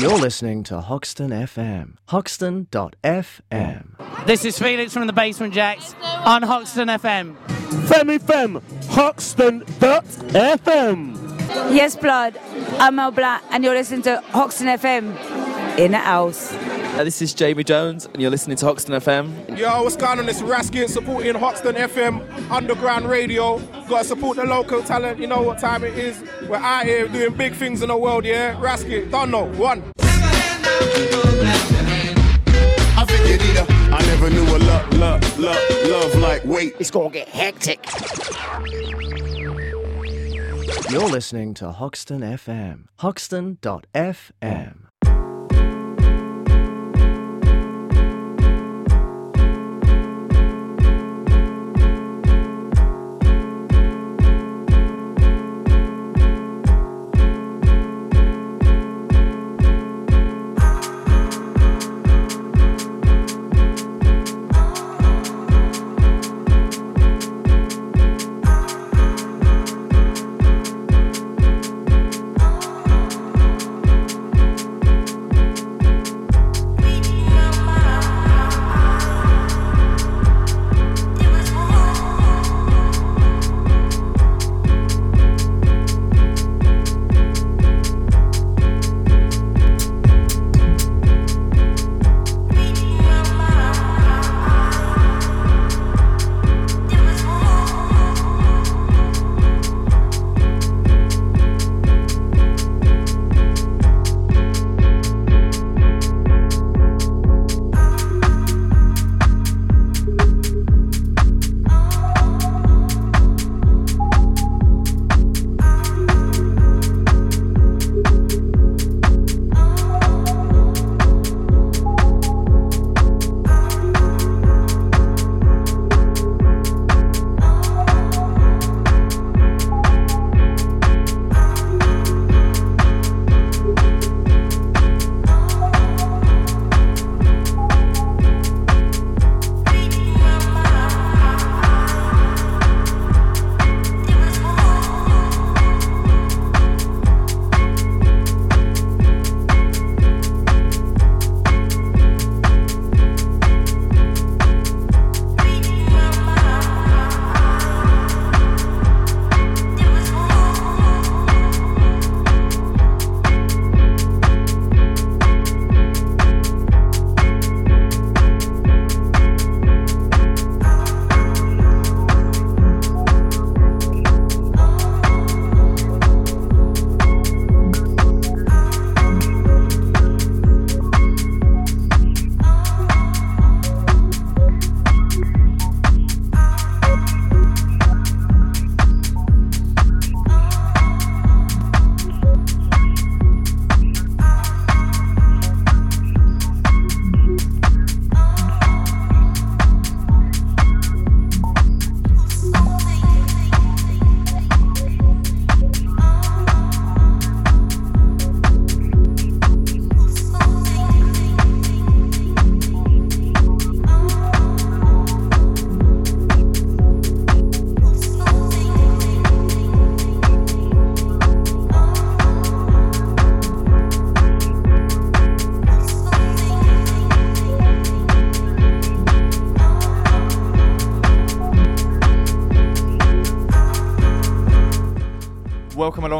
You're listening to Hoxton FM. Hoxton.fm. This is Felix from the Basement Jaxx on Hoxton FM. Femi Fem, Hoxton.fm. Yes, blood. I'm Mel Black, and you're listening to Hoxton FM in the house. This is Jamie Jones, and you're listening to Hoxton FM. Yo, what's going on? It's Raskin supporting Hoxton FM Underground Radio. Gotta support the local talent. You know what time it is. We're out here doing big things in the world, yeah? Raskin, don't know. One. I think you need a. I never knew a love, love, love, love like wait. It's gonna get hectic. You're listening to Hoxton FM. Hoxton.fm.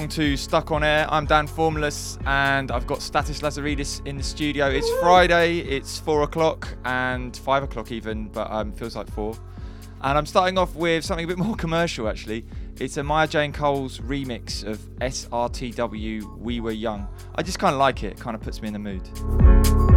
welcome along to Stuck on Air. I'm Dan Formless and I've got Stathis Lazaridis in the studio. It's Friday, it's four o'clock and five o'clock even, but um, feels like four. And I'm starting off with something a bit more commercial actually. It's a Maya Jane Coles remix of SRTW We Were Young. I just kind of like it, it kind of puts me in the mood.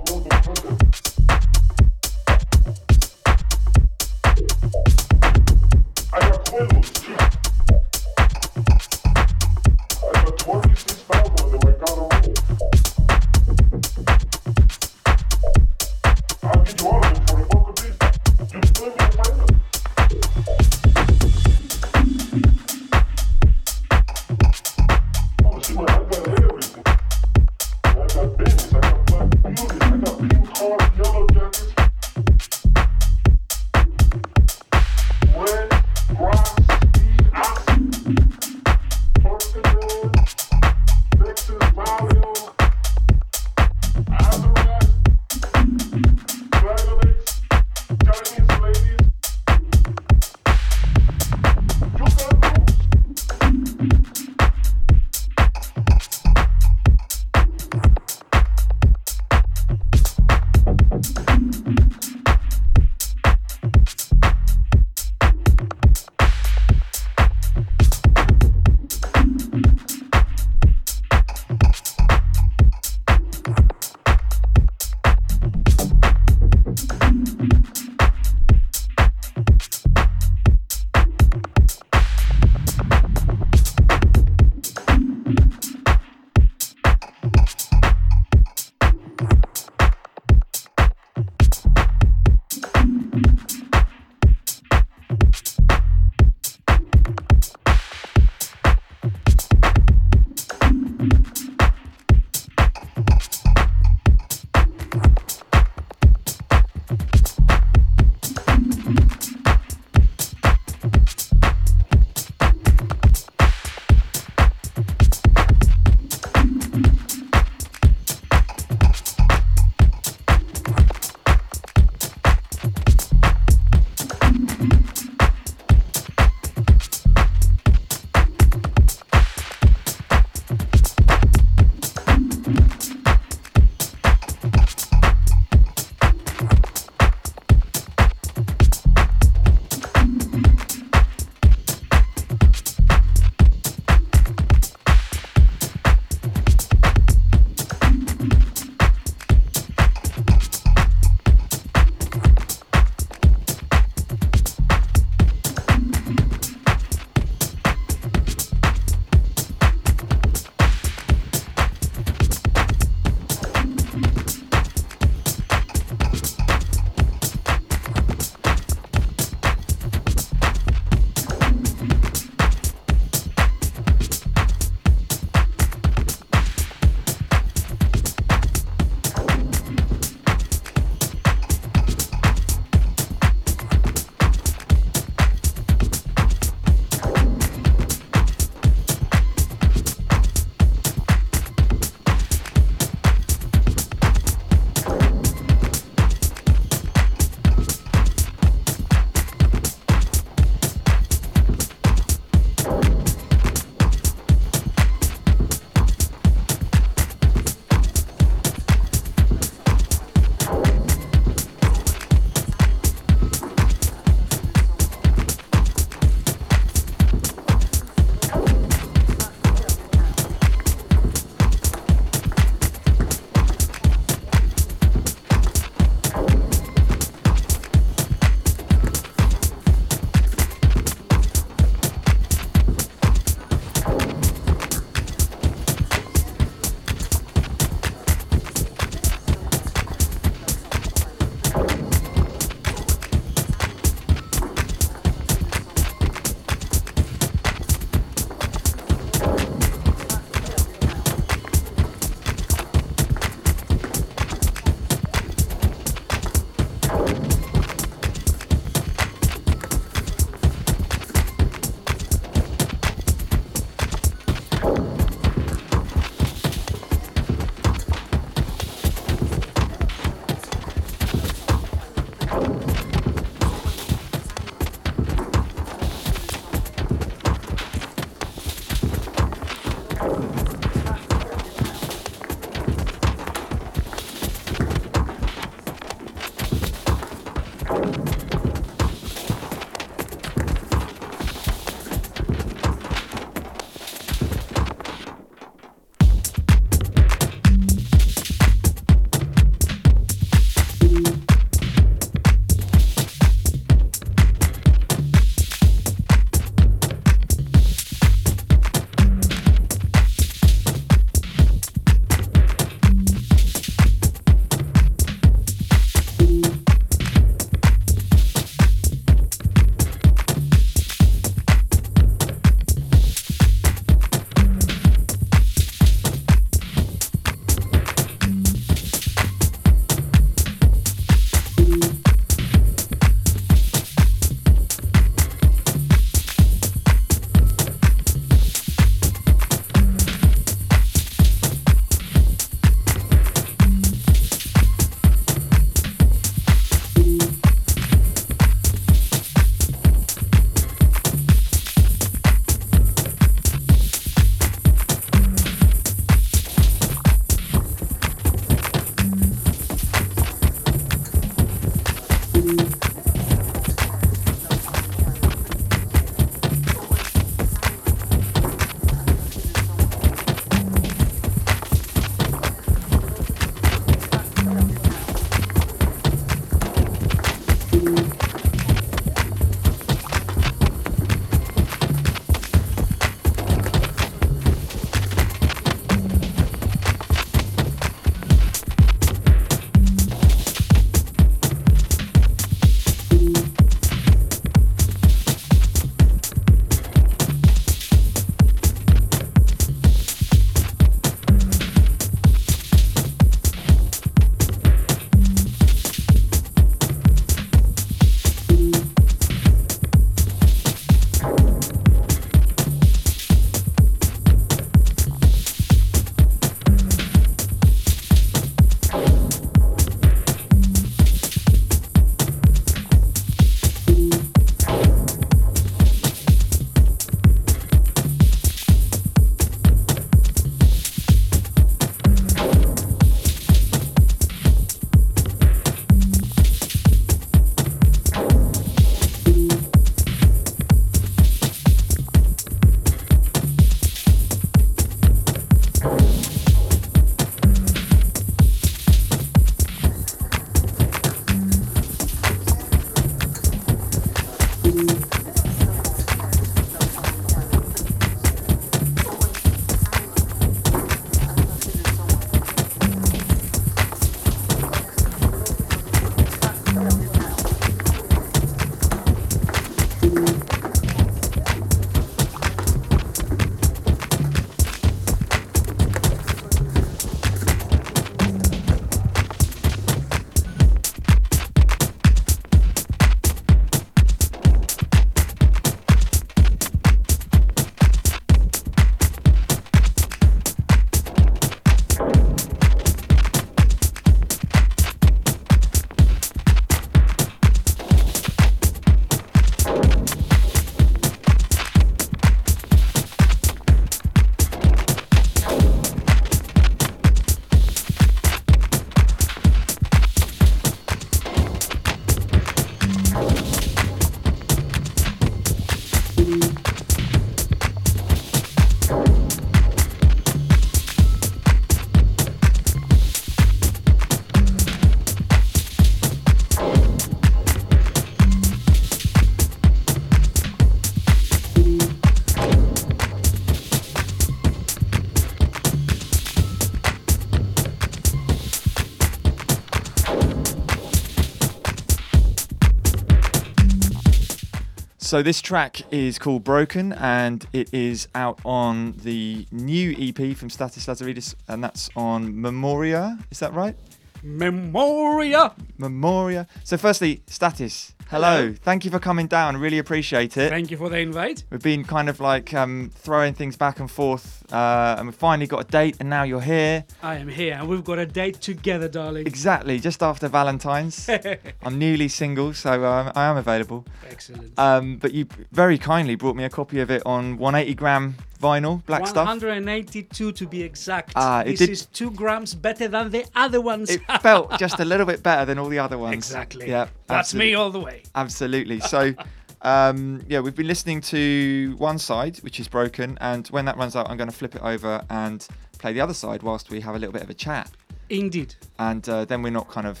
So this track is called Broken, and it is out on the new EP from Stathis Lazaridis, and that's on Memoria. Is that right? Memoria. Memoria. So, firstly, Status, hello. Hello. Thank you for coming down. Really appreciate it. Thank you for the invite. We've been kind of like um, throwing things back and forth, uh, and we finally got a date, and now you're here. I am here, and we've got a date together, darling. Exactly, just after Valentine's. I'm newly single, so um, I am available. Excellent. Um, but you very kindly brought me a copy of it on 180 gram vinyl, black stuff. 182 to be exact. Ah, it this did- is two grams better than the other ones. It felt just a little bit better than all the other ones. Exactly. Yeah. That's absolutely. me all the way. Absolutely. So, um, yeah, we've been listening to one side, which is broken, and when that runs out, I'm going to flip it over and play the other side whilst we have a little bit of a chat, Indeed. and uh, then we're not kind of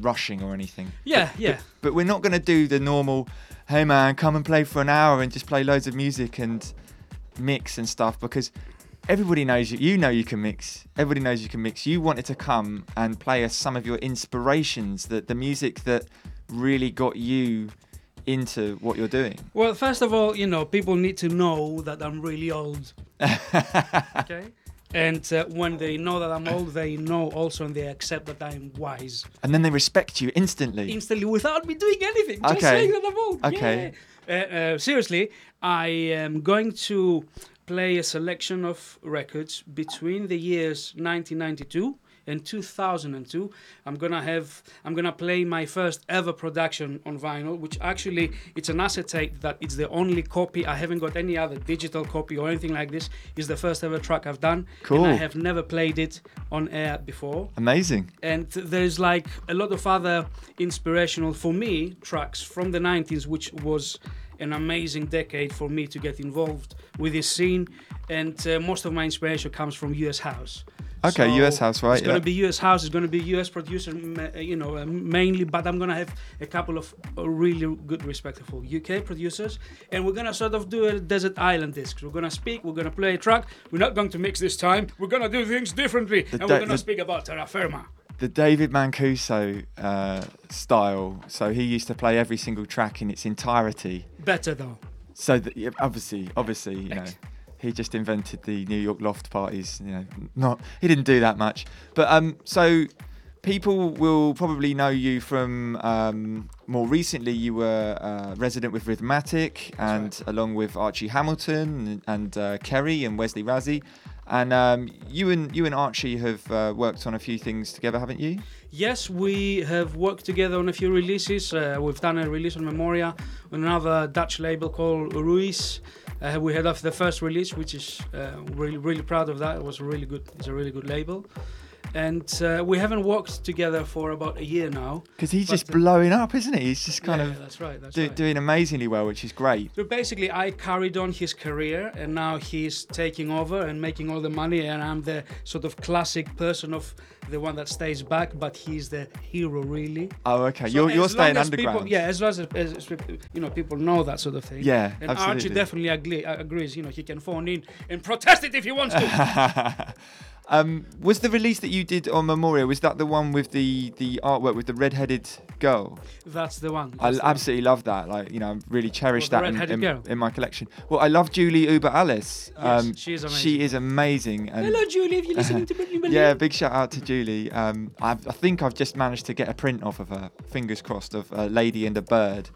rushing or anything. Yeah, yeah. But we're not going to do the normal, hey man, come and play for an hour and just play loads of music and mix and stuff because everybody knows you. You know you can mix. Everybody knows you can mix. You wanted to come and play us some of your inspirations, the, the music that really got you into what you're doing. Well, first of all, you know, people need to know that I'm really old. okay? And uh, when they know that I'm old, they know also and they accept that I'm wise. And then they respect you instantly. Instantly without me doing anything. Just Okay. saying that I'm old. Okay. Yeah. Uh, uh, seriously, I am going to play a selection of records between the years 1992 and 2002 i'm gonna have i'm gonna play my first ever production on vinyl which actually it's an acetate that it's the only copy. I haven't got any other digital copy or anything like this. Is the first ever track i've done. Cool. and i have never played it on air before. Amazing. and there's like a lot of other inspirational for me tracks from the 90s which was an amazing decade for me to get involved with this scene. And uh, most of my inspiration comes from us house. Okay, US house, right, it's going to be us house it's going to be us producer you know uh, mainly but i'm going to have a couple of uh, really good respectful uk producers. And we're going to sort of do a desert island disc. We're going to speak we're going to play a track. We're not going to mix this time. We're going to do things differently. And da- we're going the- to speak about terra firma The David Mancuso uh, style. So he used to play every single track in its entirety. better though So that, obviously, obviously, you know, he just invented the New York loft parties. You know, not he didn't do that much, but um, so people will probably know you from um, more recently. You were uh, resident with Rhythmatic, and along with Archie Hamilton and uh, Kerry and Wesley Razzie. And um, you and you and Archie have uh, worked on a few things together, haven't you? Yes, we have worked together on a few releases. Uh, we've done a release on Memoria on another Dutch label called Ruiz. Uh, we had the first release, which is uh, really really proud of that. It was really good. It's a really good label, and uh, we haven't worked together for about a year now. Because he's just uh, blowing up, isn't he? He's just kind yeah, of that's right. That's do, right. doing amazingly well, which is great. So basically, I carried on his career, and now he's taking over and making all the money, and I'm the sort of classic person of the one that stays back, but he's the hero, really. Oh, okay. So you're you're staying as people- underground. yeah, as long as, as, you know, people know that sort of thing. Yeah, and Archie absolutely. definitely agree, uh, agrees. You know, he can phone in and protest it if he wants to. um, was the release that you did on Memoria? Was that the one with the the artwork with the red-headed girl? That's the one. I that's the one. absolutely love that. Like you know, I really cherish the that in, in, in my collection. Well, I love Julie Uber Alice. Um, she is She amazing. is amazing. And Hello, Julie. If you're listening to me, yeah, big shout out to Julie. Um, I've, I think I've just managed to get a print off of her. Fingers crossed of a lady and a bird.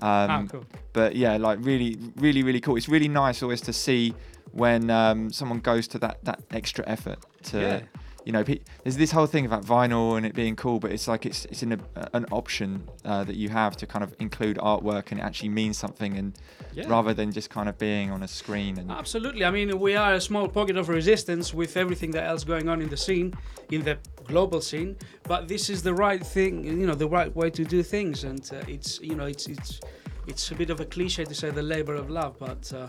Um, Ah, cool. But yeah, like really, really, really cool. It's really nice always to see when um, someone goes to that that extra effort to. Yeah. You know, pe- there's this whole thing about vinyl and it being cool, but it's like it's it's an, an option uh, that you have to kind of include artwork and it actually means something, and Yeah. rather than just kind of being on a screen and Absolutely. I mean, we are a small pocket of resistance with everything that else going on in the scene, in the global scene. But this is the right thing, you know, the right way to do things. And uh, it's, you know, it's it's it's a bit of a cliche to say the labor of love, but uh,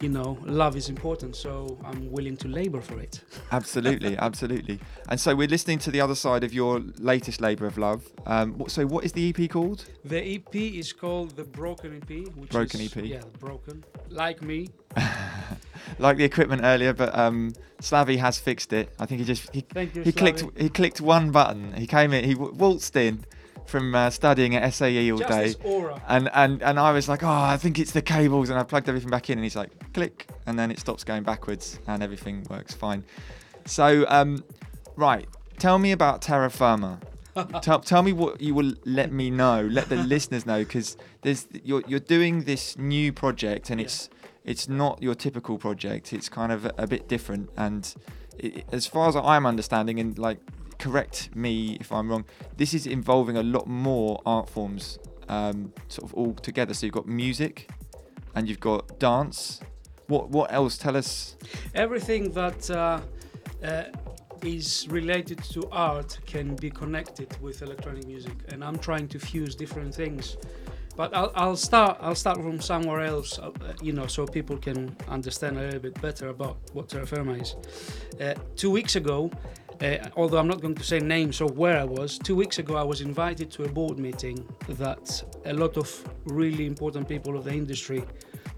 you know, love is important. So I'm willing to labor for it. Absolutely, absolutely. And so we're listening to the other side of your latest labour of love. Um, so what is the EP called? The EP is called the Broken EP, which Broken is, EP. Yeah, broken. Like me. Like the equipment earlier, but um, Slavy has fixed it. I think he just he, you, he clicked he clicked one button. He came in, he w- waltzed in, from uh, studying at SAE all Just day. And, and and I was like, oh, I think it's the cables, and I plugged everything back in, and he's like, click, and then it stops going backwards, and everything works fine. So, um, right, tell me about Terra Firma. tell, tell me what you will let me know, let the listeners know, because there's you're you're doing this new project, and it's it's not your typical project. It's kind of a, a bit different, and it, as far as I'm understanding, and like correct me if I'm wrong, this is involving a lot more art forms, um, sort of all together. So you've got music, and you've got dance. What what else? Tell us. Everything that uh, uh, is related to art can be connected with electronic music, and I'm trying to fuse different things. But I'll, I'll start. I'll start from somewhere else, uh, you know, so people can understand a little bit better about what Terra Firma is. Uh, two weeks ago, uh, although I'm not going to say names or where I was, two weeks ago I was invited to a board meeting that a lot of really important people of the industry,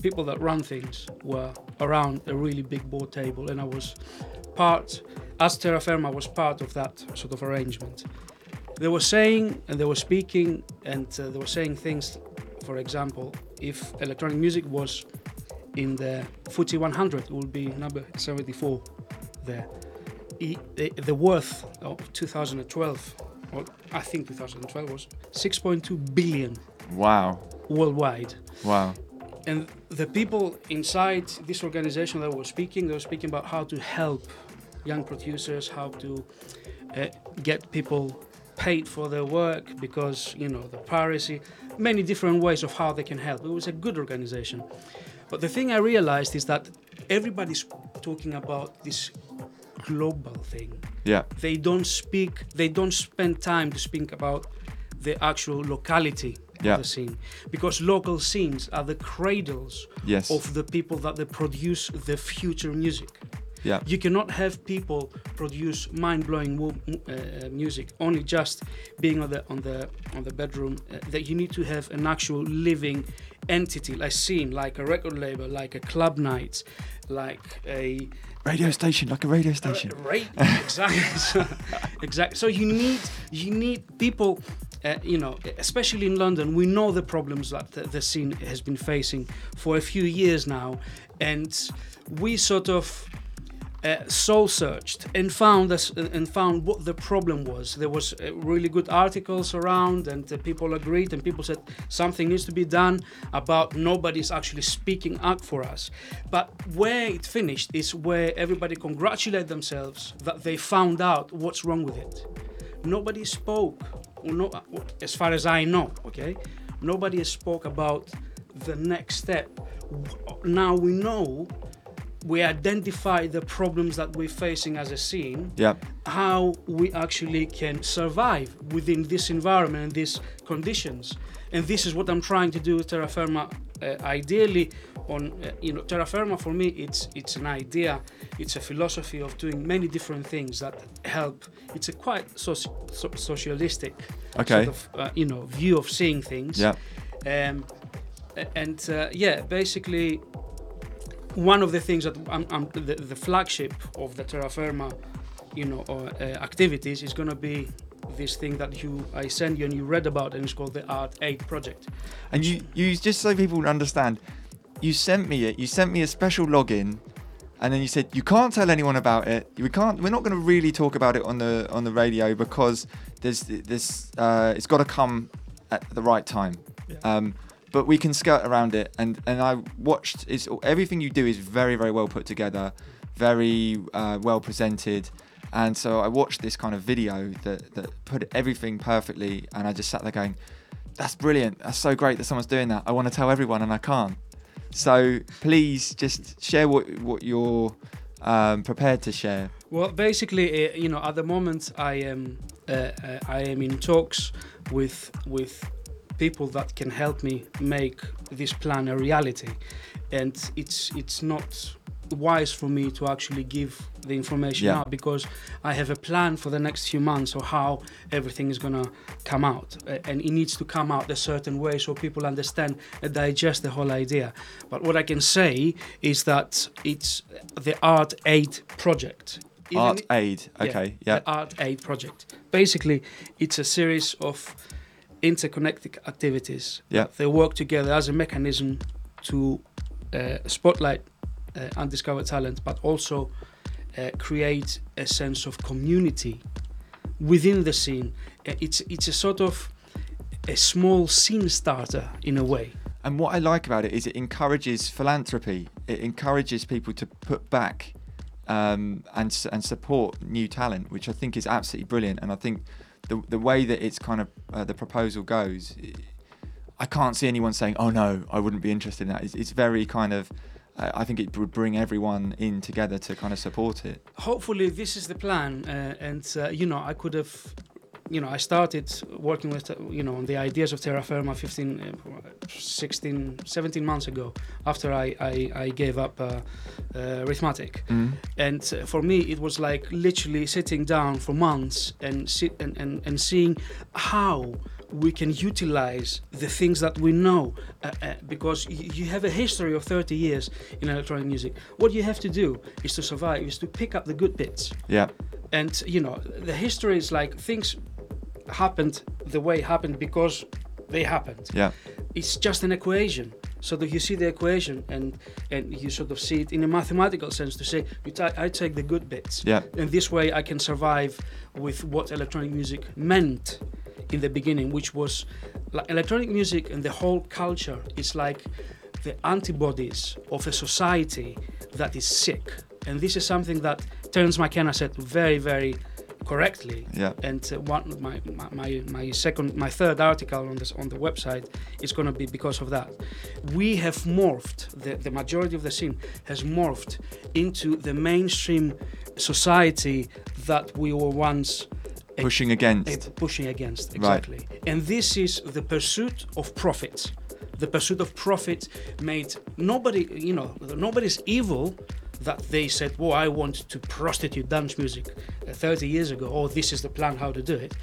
people that run things, were around a really big board table, and I was part, as Terra Firma was part of that sort of arrangement. They were saying and they were speaking and uh, they were saying things, for example, if electronic music was in the FTSE 100, it would be number 74 there. The, worth of 2012, or I think 2012 was 6.2 billion Wow, worldwide. wow, And the people inside this organization that were speaking, they were speaking about how to help young producers, how to uh, get people paid for their work because you know the piracy, many different ways of how they can help. It was a good organization. But the thing I realized is that everybody's talking about this global thing. yeah, They don't speak. They don't spend time to speak about the actual locality Yeah. of the scene because local scenes are the cradles Yes. of the people that they produce the future music. yeah, You cannot have people produce mind-blowing uh, music only just being on the on the on the bedroom. Uh, that you need to have an actual living entity, like scene, like a record label, like a club night, like a radio station, like a radio station. Right, exactly. exactly. So you need you need people. Uh, you know, especially in London, we know the problems that the, the scene has been facing for a few years now, and we sort of uh, soul searched and found us and found what the problem was. There was uh, really good articles around, and uh, people agreed, and people said something needs to be done about nobody's actually speaking up for us. But where it finished is where everybody congratulated themselves that they found out what's wrong with it. Nobody spoke, no, as far as I know. Okay, nobody spoke about the next step. Now we know we identify the problems that we're facing as a scene, Yeah, how we actually can survive within this environment and these conditions. And this is what I'm trying to do with Terra Firma. Uh, ideally, on uh, you know, Terra Firma for me, it's it's an idea, it's a philosophy of doing many different things that help. It's a quite soci- so- socialistic Okay. sort of uh, you know view of seeing things. yeah, Um, and uh, yeah, basically, one of the things that I'm, I'm the, the flagship of the Terra Firma, you know, uh, uh, activities is going to be this thing that you I sent you and you read about, and it's called the Art Aid Project. And you, you just so people understand, you sent me it. You sent me a special login, and then you said you can't tell anyone about it. We can't. We're not going to really talk about it on the on the radio because there's this. Uh, it's got to come at the right time. Um, but we can skirt around it, and and I watched. It's everything you do is very very well put together, very uh, well presented. And so I watched this kind of video that, that put everything perfectly, and I just sat there going, that's brilliant. That's so great that someone's doing that. I want to tell everyone and I can't. So please just share what what you're um, prepared to share. Well, basically, you know, at the moment, I am uh, uh, I am in talks with with people that can help me make this plan a reality, and it's it's not wise for me to actually give the information Yeah. out because I have a plan for the next few months of how everything is gonna come out, and it needs to come out a certain way so people understand and digest the whole idea. But what I can say is that it's the Art Aid project. Art aid. Okay. Yeah. the Art Aid project. Basically, it's a series of interconnected activities. Yeah. They work together as a mechanism to uh, spotlight uh, undiscovered talent, but also uh, create a sense of community within the scene. Uh, It's it's a sort of a small scene starter in a way. And what I like about it is it encourages philanthropy. It encourages people to put back um, and and support new talent, which I think is absolutely brilliant. And I think the the way that it's kind of uh, the proposal goes, i- can't see anyone saying, "Oh no, I wouldn't be interested in that." It's, it's very kind of. Uh, I think it would bring everyone in together to kind of support it. hopefully this is the plan uh, and uh, you know i could have you know i started working with you know on the ideas of terra firma 15 uh, 16 17 months ago after i i, I gave up uh, uh, arithmetic and uh, for me it was like literally sitting down for months and sit and, and, and seeing how we can utilize the things that we know uh, uh, because y- you have a history of 30 years in electronic music. What you have to do is to survive is to pick up the good bits. Yeah, and you know the history is like things happened the way it happened because they happened. Yeah, it's just an equation. So that you see the equation and and you sort of see it in a mathematical sense to say you ta- i take the good bits. Yeah, and this way i can survive with what electronic music meant in the beginning which was like electronic music and the whole culture is like the antibodies of a society that is sick. And this is something that terence mckenna said very very correctly yeah. and uh, one my, my my my second my third article on this on the website is going to be because of that we have morphed the, the majority of the scene has morphed into the mainstream society that we were once Pushing a- against. pushing against Right. exactly and this is the pursuit of profit the pursuit of profit made nobody you know nobody's evil that they said well i want to prostitute dance music uh, 30 years ago oh this is the plan how to do it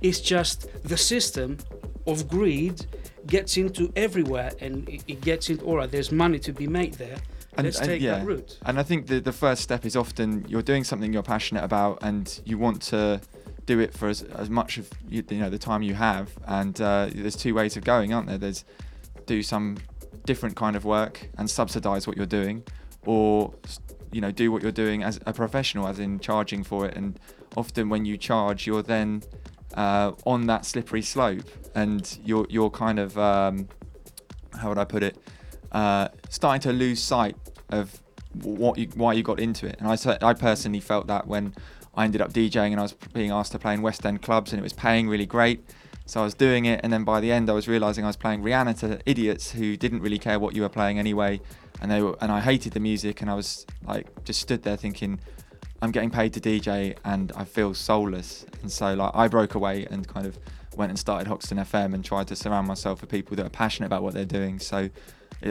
it's just the system of greed gets into everywhere and it, gets into all right there's money to be made there let's take that route And I think the, the first step is often you're doing something you're passionate about and you want to do it for as, as much of you, you know the time you have. And uh, there's two ways of going, aren't there? There's do some different kind of work and subsidize what you're doing, or you know do what you're doing as a professional, as in charging for it. And often when you charge, you're then uh, on that slippery slope, and you're you're kind of um, how would I put it? Uh, starting to lose sight of what you, why you got into it. And I, I personally felt that when I ended up DJing and I was being asked to play in West End clubs and it was paying really great. So I was doing it, and then by the end, I was realizing I was playing Rihanna to idiots who didn't really care what you were playing anyway, and they were, and I hated the music, and I was like just stood there thinking, I'm getting paid to DJ, and I feel soulless, and so like I broke away and kind of went and started Hoxton FM and tried to surround myself with people that are passionate about what they're doing. So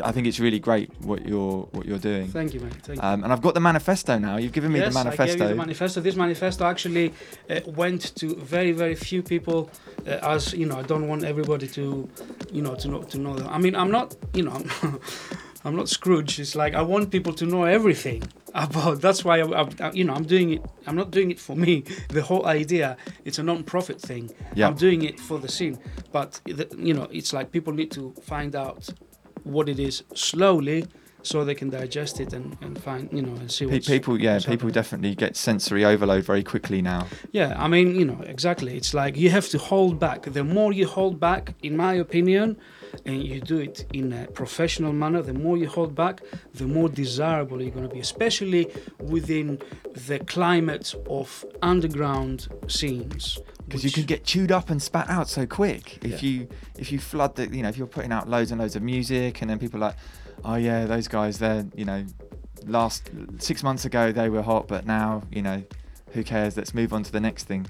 I think it's really great what you're what you're doing. thank you man thank Um, and I've got the manifesto now. You've given me yes, the I gave manifesto. you the manifesto. This manifesto actually uh, went to very, very few people. Uh, as you know, I don't want everybody to, you know, to know to know that. I mean, I'm not, you know, I'm, not Scrooge. It's like I want people to know everything about. That's why I, I, you know, I'm doing it. I'm not doing it for me. The whole idea, it's a non-profit thing. Yeah. I'm doing it for the scene. But the, you know, it's like people need to find out what it is slowly. So they can digest it and, and find, you know, and see what's, people, yeah, what's people happening. definitely get sensory overload very quickly now. Yeah, I mean, you know, exactly. It's like you have to hold back. The more you hold back, in my opinion, and you do it in a professional manner, the more you hold back, the more desirable you're going to be, especially within the climate of underground scenes. because you can get chewed up and spat out so quick if Yeah. you if you flood the you know if you're putting out loads and loads of music and then people are like oh yeah those guys they're you know last six months ago they were hot but now you know who cares let's move on to the next thing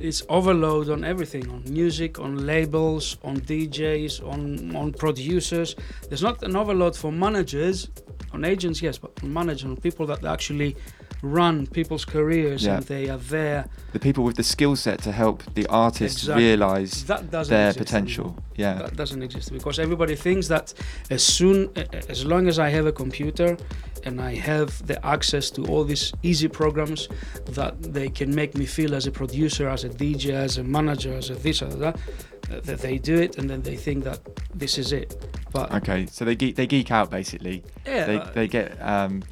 it's overload on everything on music on labels on djs on on producers. There's not an overload for managers on agents yes but on managers on people that actually run people's careers Yeah. and they are there the people with the skill set to help the artists Exactly. realize that doesn't their potential anymore. yeah that doesn't exist because everybody thinks that as soon as long as i have a computer and i have the access to all these easy programs that they can make me feel as a producer as a dj as a manager as a this or that uh, that they do it and then they think that this is it. But Okay, so they geek they geek out basically. Yeah, They uh, they get. Um,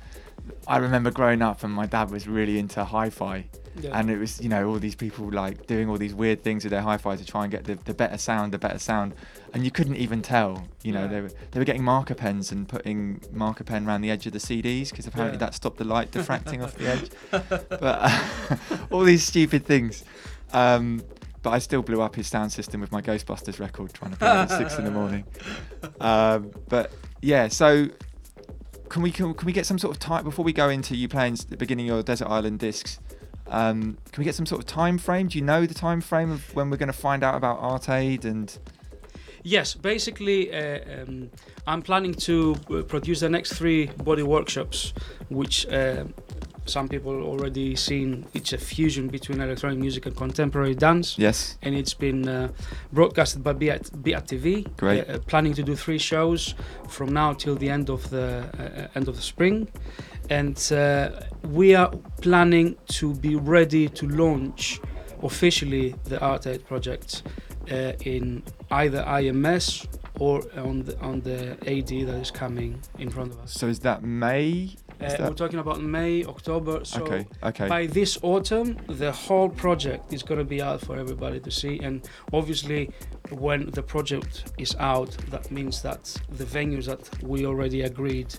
I remember growing up and my dad was really into hi-fi, Yeah. and it was you know all these people like doing all these weird things with their hi-fi to try and get the, the better sound, the better sound, and you couldn't even tell. You know Yeah. they were they were getting marker pens and putting marker pen around the edge of the CDs because apparently Yeah. that stopped the light diffracting off the edge. But uh, all these stupid things. Um, but I still blew up his sound system with my Ghostbusters record trying to play it at six in the morning. Um, but yeah, so can we can, can we get some sort of time before we go into you playing the beginning of your Desert Island discs? Um, can we get some sort of time frame? Do you know the time frame of when we're going to find out about Art Aid and? Yes, basically, uh, um, I'm planning to uh, produce the next three body workshops, which uh, some people already seen. It's a fusion between electronic music and contemporary dance. Yes. And it's been uh, broadcasted by Beat, Beat TV. Great. Uh, planning to do three shows from now till the end of the uh, end of the spring, and uh, we are planning to be ready to launch officially the Art Aid project uh, in either IMS or on the on the AD that is coming in front of us. So is that May? Uh, we're talking about May, October. So Okay, okay. by this autumn, the whole project is going to be out for everybody to see. And obviously, when the project is out, that means that the venues that we already agreed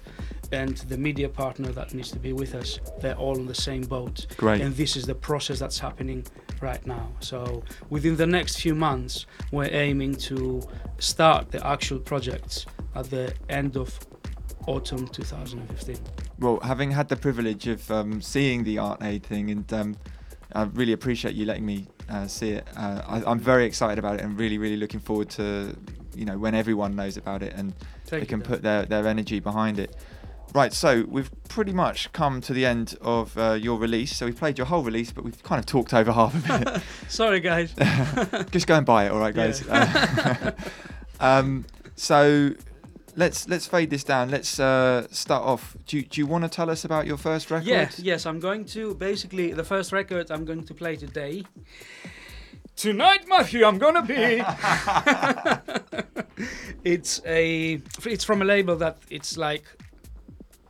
and the media partner that needs to be with us, they're all on the same boat. Great. And this is the process that's happening right now. So within the next few months, we're aiming to start the actual projects at the end of autumn 2015. Well, having had the privilege of um, seeing the Art Aid thing, and um, I really appreciate you letting me uh, see it. Uh, I, I'm very excited about it, and really, really looking forward to you know when everyone knows about it and Thank they can put their, their energy behind it. Right, so we've pretty much come to the end of uh, your release. So we've played your whole release, but we've kind of talked over half of it. Sorry, guys. Just go and buy it, all right, guys. Uh, um, so let's let's fade this down. Let's uh, start off. Do you, do you want to tell us about your first record? Yes, yes, I'm going to basically the first record I'm going to play today. Tonight, Matthew, I'm gonna be. it's a it's from a label that it's like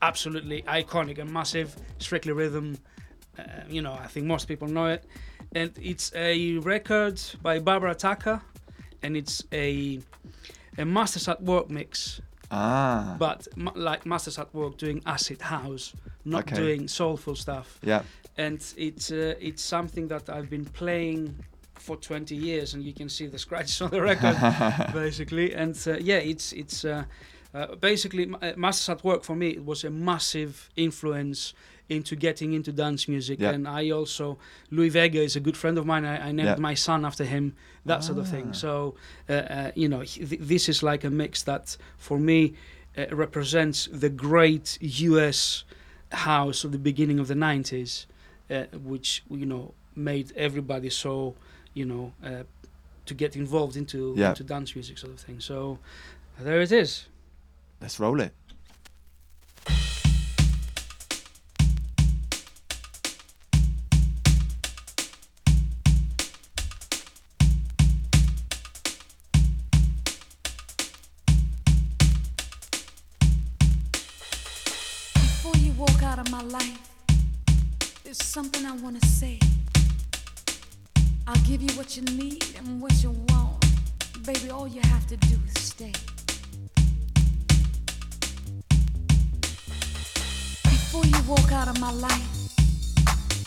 absolutely iconic and massive. Strictly Rhythm. Uh, you know, I think most people know it, and it's a record by Barbara Tucker, and it's a a Masters at Work mix Ah. but like Masters at Work doing acid house, not Okay. doing soulful stuff. Yeah. And it's uh, it's something that I've been playing for 20 years, and you can see the scratches on the record, basically. And uh, yeah, it's it's uh, uh, basically uh, Masters at Work for me. It was a massive influence into getting into dance music and i also louie vega is a good friend of mine i, I named my son after him that sort of Ah. thing so uh, uh, you know th- this is like a mix that for me uh, represents the great us house of the beginning of the 90s uh, which you know made everybody so you know uh, to get involved into Yeah. into dance music sort of thing so there it is Let's roll it. There's something I wanna say. I'll give you what you need and what you want. Baby, all you have to do is stay. Before you walk out of my life,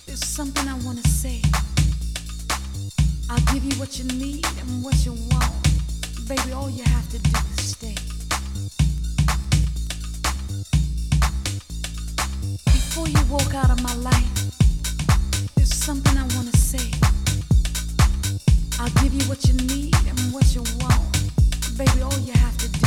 there's something I wanna say. I'll give you what you need and what you want. Baby, all you have to do is stay. Before you walk out of my life, something I wanna say. I'll give you what you need and what you want. Baby, all you have to do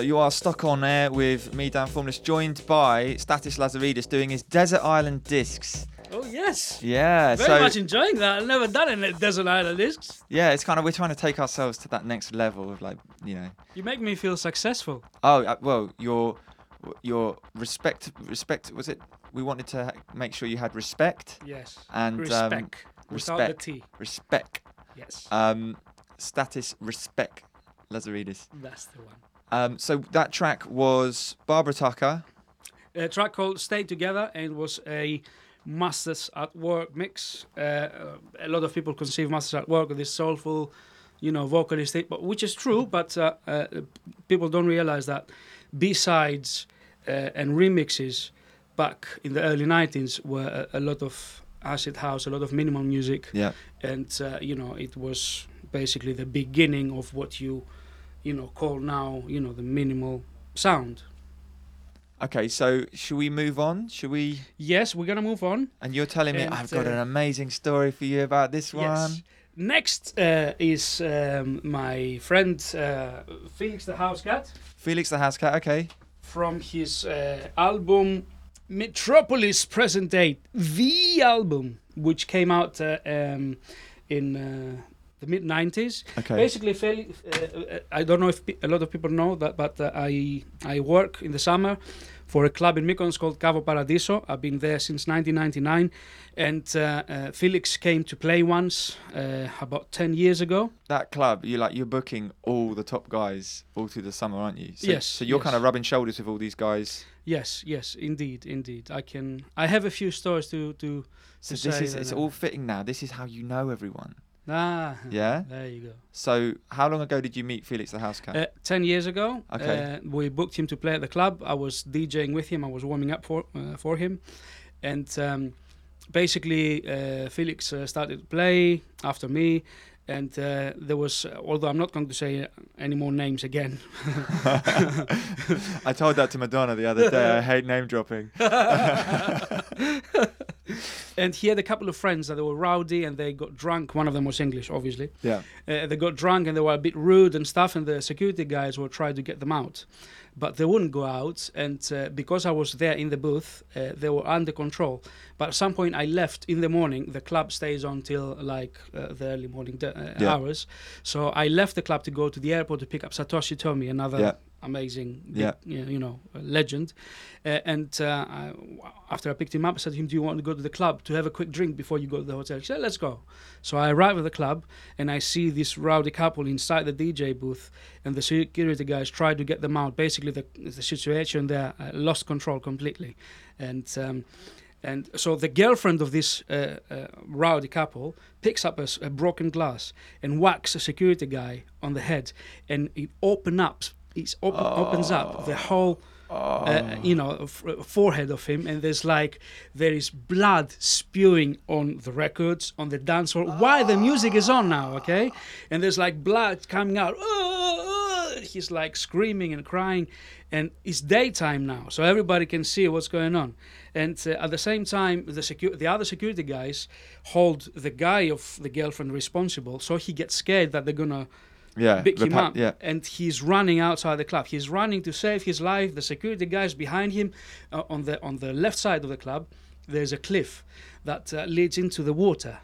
So you are stuck on air with me, Dan Formless, joined by Stathis Lazaridis doing his Desert Island discs. Oh yes. Yeah, Very so much enjoying that. I've never done it in Desert Island Discs. yeah, it's kind of we're trying to take ourselves to that next level of like you know. You make me feel successful. Oh uh, well, your your respect respect was it? We wanted to ha- make sure you had respect. Yes. And um, Respect. The respect. T. Respect. Yes. Um, status respect. Lazaridis. That's the one. Um, so that track was Barbara Tucker. A track called "Stay Together" and was a Masters at Work mix. Uh, a lot of people conceive Masters at Work with this soulful, you know, vocalist thing, but which is true. But uh, uh, people don't realize that B sides uh, and remixes back in the early 90s were a, a lot of acid house, a lot of minimal music, Yeah. and uh, you know it was basically the beginning of what you, you know, call now you know the minimal sound. Okay, so should we move on? Should we? Yes, we're gonna move on. And you're telling me And, I've got uh, an amazing story for you about this one. Yes. Next uh, is um, my friend uh, Felix the House Cat Felix the House Cat. Okay. from his uh, album Metropolis Present Day, the album, which came out uh, um, in uh, the mid 90s. Okay. Basically, Felix, uh, I don't know if a lot of people know that, but uh, I I work in the summer for a club in Mykonos called Cavo Paradiso. I've been there since 1999, and uh, uh, Felix came to play once uh, about 10 years ago. That club, you like you're booking all the top guys all through the summer, aren't you? So, Yes, So you're yes. kind of rubbing shoulders with all these guys. Yes, yes, indeed, indeed. I can. I have a few stories to to. So to this is it's all fitting now. This is how you know everyone. Ah, Yeah? There you go. So how long ago did you meet Felix the House Cat? Uh, Ten years ago, Okay. uh, we booked him to play at the club. I was DJing with him. I was warming up for uh, for him, and um, basically uh, Felix uh, started to play after me. And uh, there was, although I'm not going to say any more names again. I told that to Madonna the other day. I hate name dropping. and he had a couple of friends that were rowdy and they got drunk. One of them was English, obviously. Yeah. Uh, they got drunk and they were a bit rude and stuff, and the security guys were trying to get them out. But they wouldn't go out, and uh, because I was there in the booth, uh, they were under control. But at some point, I left in the morning. The club stays on till like uh, the early morning d- uh, Yeah. hours. So I left the club to go to the airport to pick up Satoshi Tomiie, another Yeah. Amazing, Yeah. you know, you know, legend. Uh, and uh, I, after I picked him up, I said to him, "Do you want to go to the club to have a quick drink before you go to the hotel?" He said, "Let's go." So I arrive at the club and I see this rowdy couple inside the DJ booth, and the security guys try to get them out. Basically, the the situation there uh, lost control completely, and. Um, and so the girlfriend of this uh, uh, rowdy couple picks up a broken glass and whacks a security guy on the head, and it open up. It open, opens up the whole, uh, you know, f- forehead of him, and there's like there is blood spewing on the records on the dance floor while the music is on now. Okay, and there's like blood coming out. He's like screaming and crying, and it's daytime now, so everybody can see what's going on. And uh, at the same time, the secu- the other security guys hold the guy of the girlfriend responsible, so he gets scared that they're gonna Yeah, pick him up. yeah. And he's running outside the club. He's running to save his life. The security guys behind him, uh, on the on the left side of the club, there's a cliff that uh, leads into the water,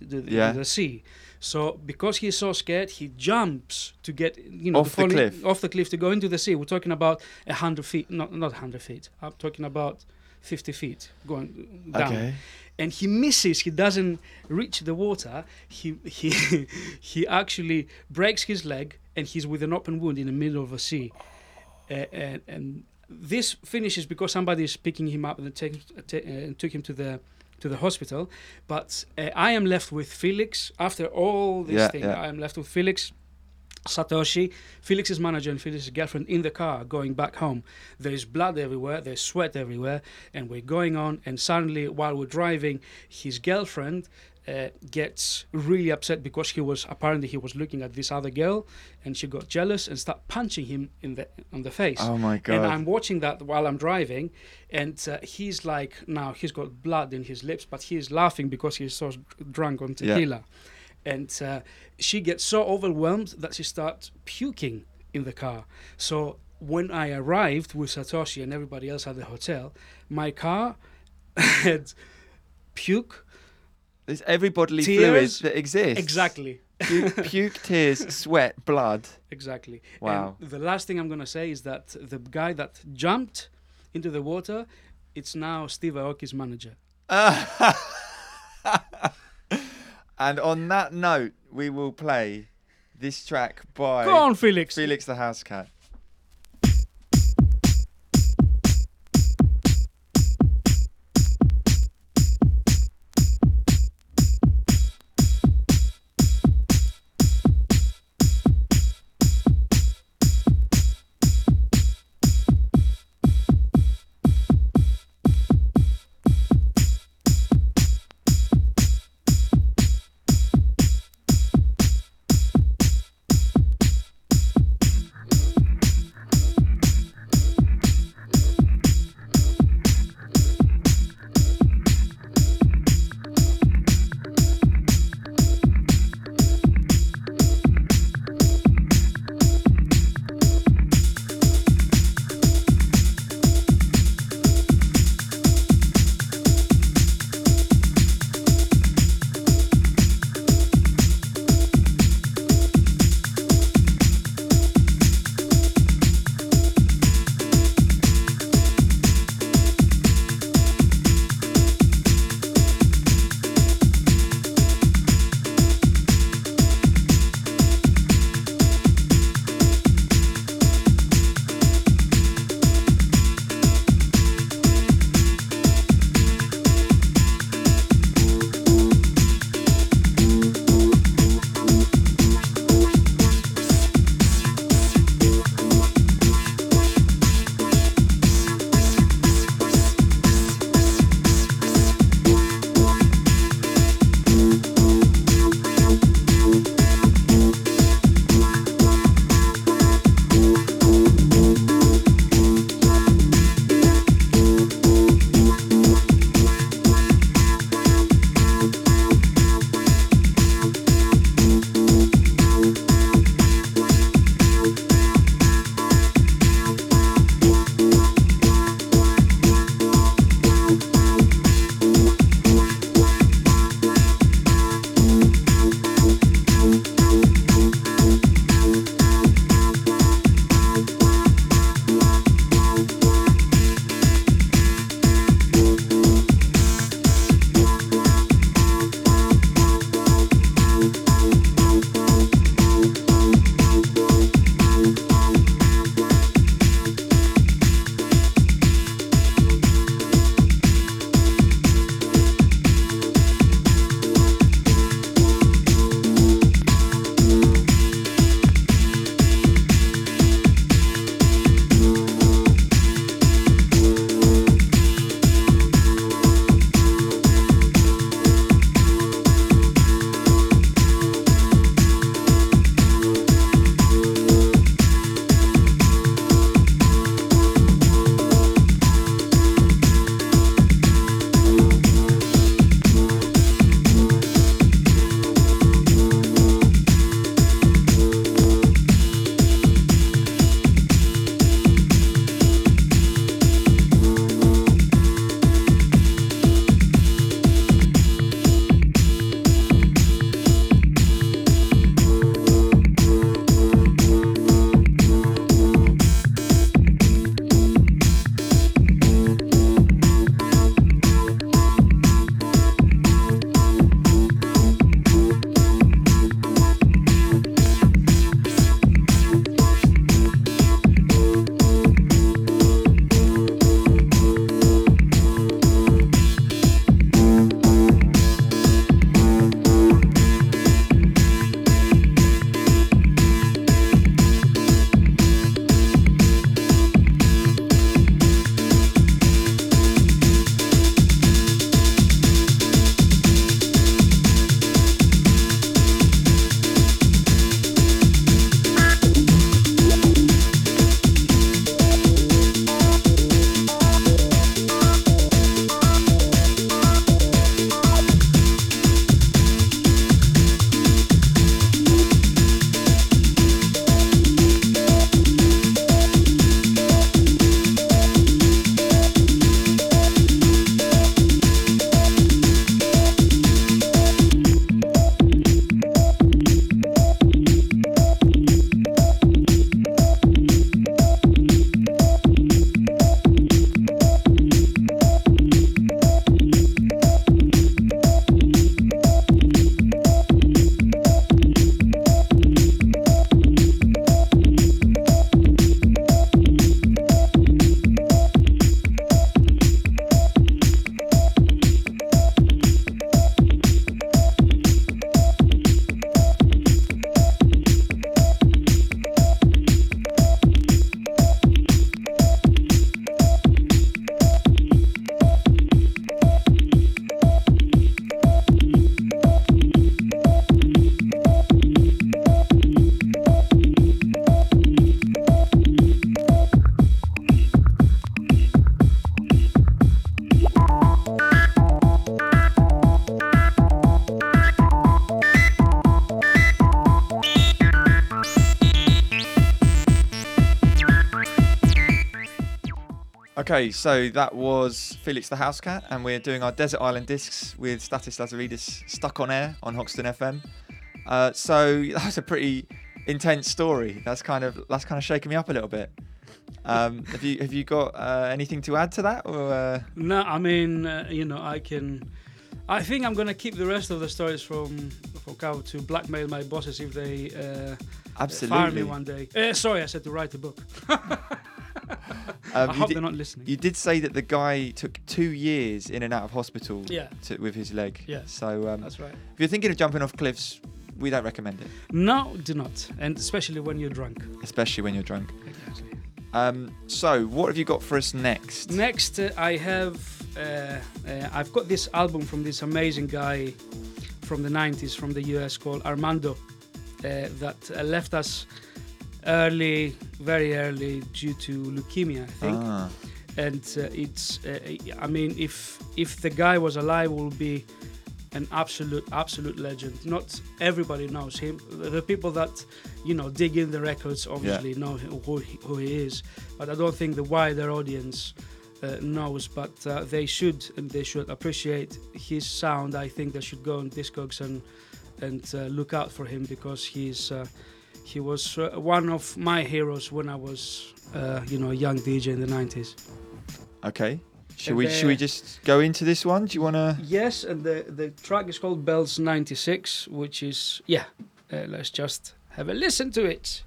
the, Yeah. the sea. So because he's so scared, he jumps to get you know Off the cliff? off the cliff to go into the sea. We're talking about a hundred feet, not not hundred feet. I'm talking about fifty feet going down. Okay. And he misses. He doesn't reach the water. He he he actually breaks his leg, and he's with an open wound in the middle of the sea. Uh, and, and this finishes because somebody is picking him up and, take, ta- uh, took him to the to the hospital. But uh, I am left with Felix after all this Yeah, thing. yeah. I am left with Felix. Satoshi, Felix's manager and Felix's girlfriend in the car going back home. There is blood everywhere, there's sweat everywhere, and we're going on. And suddenly, while we're driving, his girlfriend uh, gets really upset because he was apparently he was looking at this other girl, and she got jealous and start punching him in the on the face. Oh my god! And I'm watching that while I'm driving, and uh, he's like, now he's got blood in his lips, but he's laughing because he's so drunk on Yeah. And uh, she gets so overwhelmed that she starts puking in the car. So when I arrived with Satoshi and everybody else at the hotel, my car had puke. There's every bodily fluid that exists. Exactly. Puke, puke, tears, sweat, blood. Exactly. Wow. And the last thing I'm gonna say is that the guy that jumped into the water, it's now Steve Aoki's manager. And on that note, we will play this track by Go on, Felix. Felix the House Cat. Okay, so that was Felix Da Housecat, and we're doing our Desert Island discs with Stathis Lazaridis stuck on air on Hoxton FM. Uh, so that was a pretty intense story. That's kind of that's kind of shaking me up a little bit. Um, have you have you got uh, anything to add to that? Or, uh... No, I mean, uh, you know, I can. I think I'm gonna keep the rest of the stories from from Cow to blackmail my bosses if they uh, fire me one day. Uh, sorry, I said to write a book. Um, I you hope did- they're not listening. You did say that the guy took two years in and out of hospital Yeah. to, with his leg. Yeah, So um, that's right. If you're thinking of jumping off cliffs, we don't recommend it, No, do not, and especially when you're drunk. especially when you're drunk. Um, so, what have you got for us next? Next, uh, I have uh, uh, I've got this album from this amazing guy from the 90s from the US called Armando uh, that uh, left us early, very early due to leukemia, I think. Ah. And uh, it's, uh, I mean, if if the guy was alive, would be an absolute absolute legend. Not everybody knows him. The people that you know dig in the records obviously know who he, who he is, but I don't think the wider audience uh, knows. But uh, they should and they should appreciate his sound. I think they should go on Discogs and and uh, look out for him because he's. He was uh, one of my heroes when I was, uh, you know, a young DJ in the 90s. Okay. Should And we should we just go into this one? Do you want to? Yes, and the the track is called Bells 96, which is yeah. Uh, let's just have a listen to it.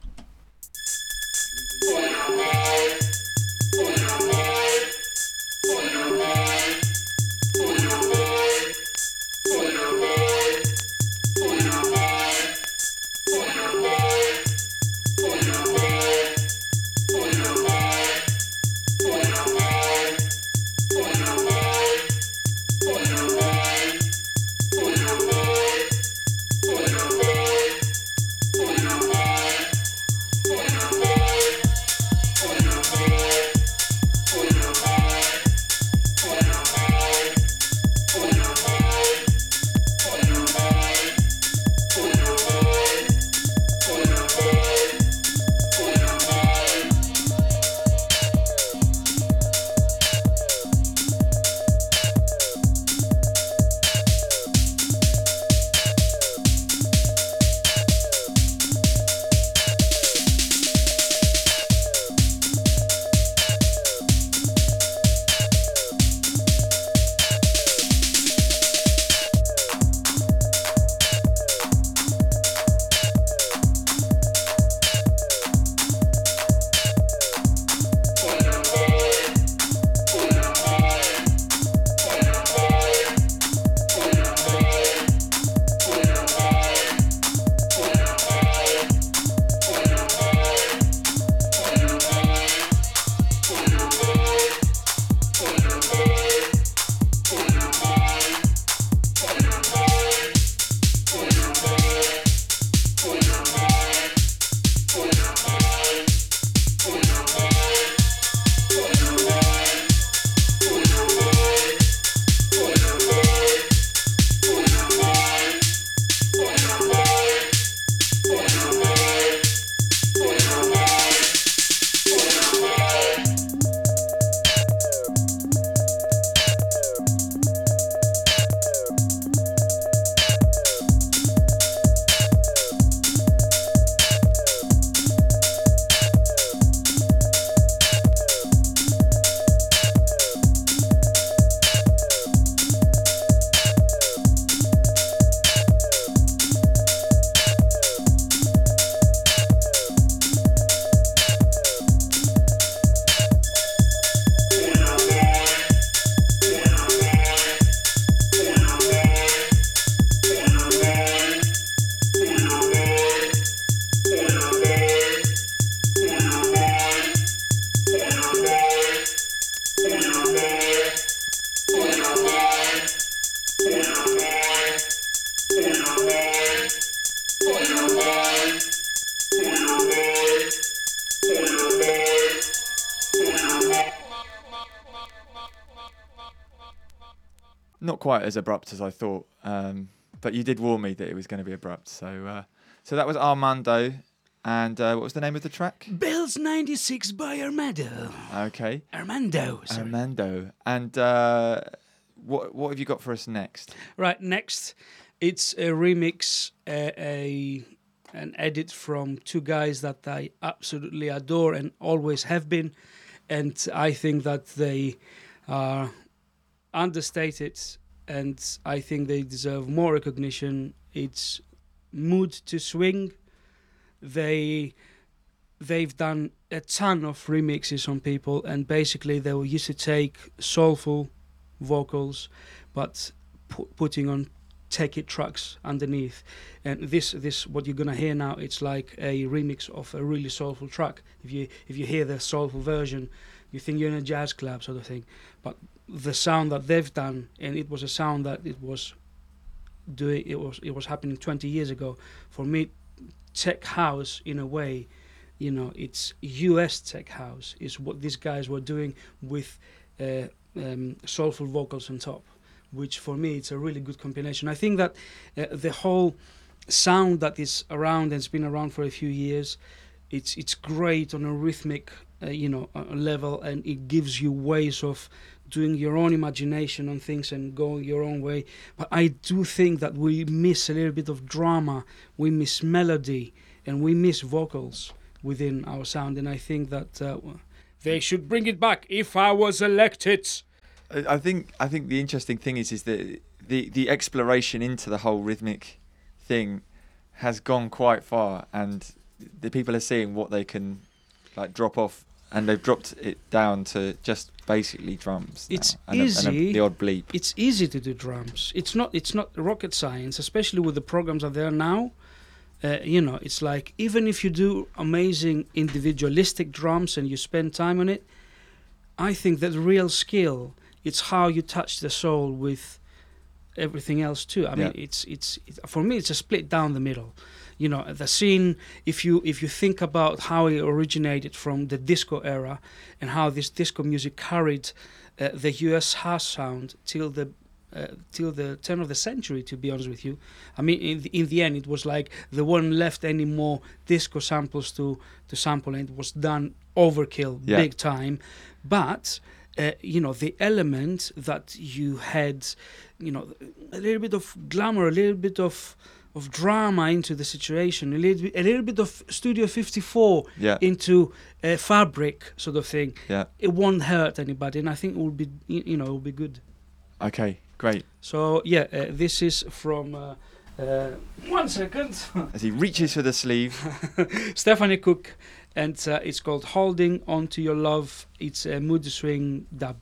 Quite as abrupt as I thought, um, but you did warn me that it was going to be abrupt. So, uh, so that was Armando. And uh, what was the name of the track? Bells 96 by Armando. Okay. Armando. Sorry. Armando. And uh, what what have you got for us next? Right, next, it's a remix, uh, a an edit from two guys that I absolutely adore and always have been, and I think that they are understated, and I think they deserve more recognition. It's Mood II Swing. They they've done a ton of remixes on people, and basically they were used to take soulful vocals, but pu- putting on it tracks underneath and this this what you're gonna hear now it's like a remix of a really soulful track if you if you hear the soulful version you think you're in a jazz club sort of thing but the sound that they've done and it was a sound that it was doing it was it was happening 20 years ago for me tech house in a way you know it's us tech house is what these guys were doing with uh, um, soulful vocals on top which for me it's a really good combination. I think that uh, the whole sound that is around and has been around for a few years, it's it's great on a rhythmic, uh, you know, uh, level, and it gives you ways of doing your own imagination on things and going your own way. But I do think that we miss a little bit of drama, we miss melody, and we miss vocals within our sound. And I think that uh, they should bring it back if I was elected. I think I think the interesting thing is is that the the exploration into the whole rhythmic thing has gone quite far, and the people are seeing what they can like drop off, and they've dropped it down to just basically drums. now, It's and a- and a- easy. the odd bleep. It's easy to do drums. It's not. It's not rocket science, especially with the programs that are there now. Uh, you know, it's like even if you do amazing individualistic drums and you spend time on it, I think that real skill it's how you touch the soul with everything else too. I mean, Yeah. it's it's for me it's a split down the middle. You know, the scene. If you if you think about how it originated from the disco era and how this disco music carried uh, the U.S. house sound till the uh, till the turn of the century. To be honest with you, I mean, in the, in the end, it was like there weren't left any more disco samples to to sample, and it was done overkill, Yeah. big time. But uh, you know, the element that you had, you know, a little bit of glamour, a little bit of of drama into the situation, a little bit, a little bit of Studio 54 Yeah. into uh, fabric sort of thing. Yeah. It won't hurt anybody, and I think it will be, you know, it will be good. Okay, great. So yeah, uh, this is from. Uh, uh, one second. As he reaches for the sleeve. Stephanie Cook, and uh, it's called "Holding On to Your Love." It's a mood swing dub.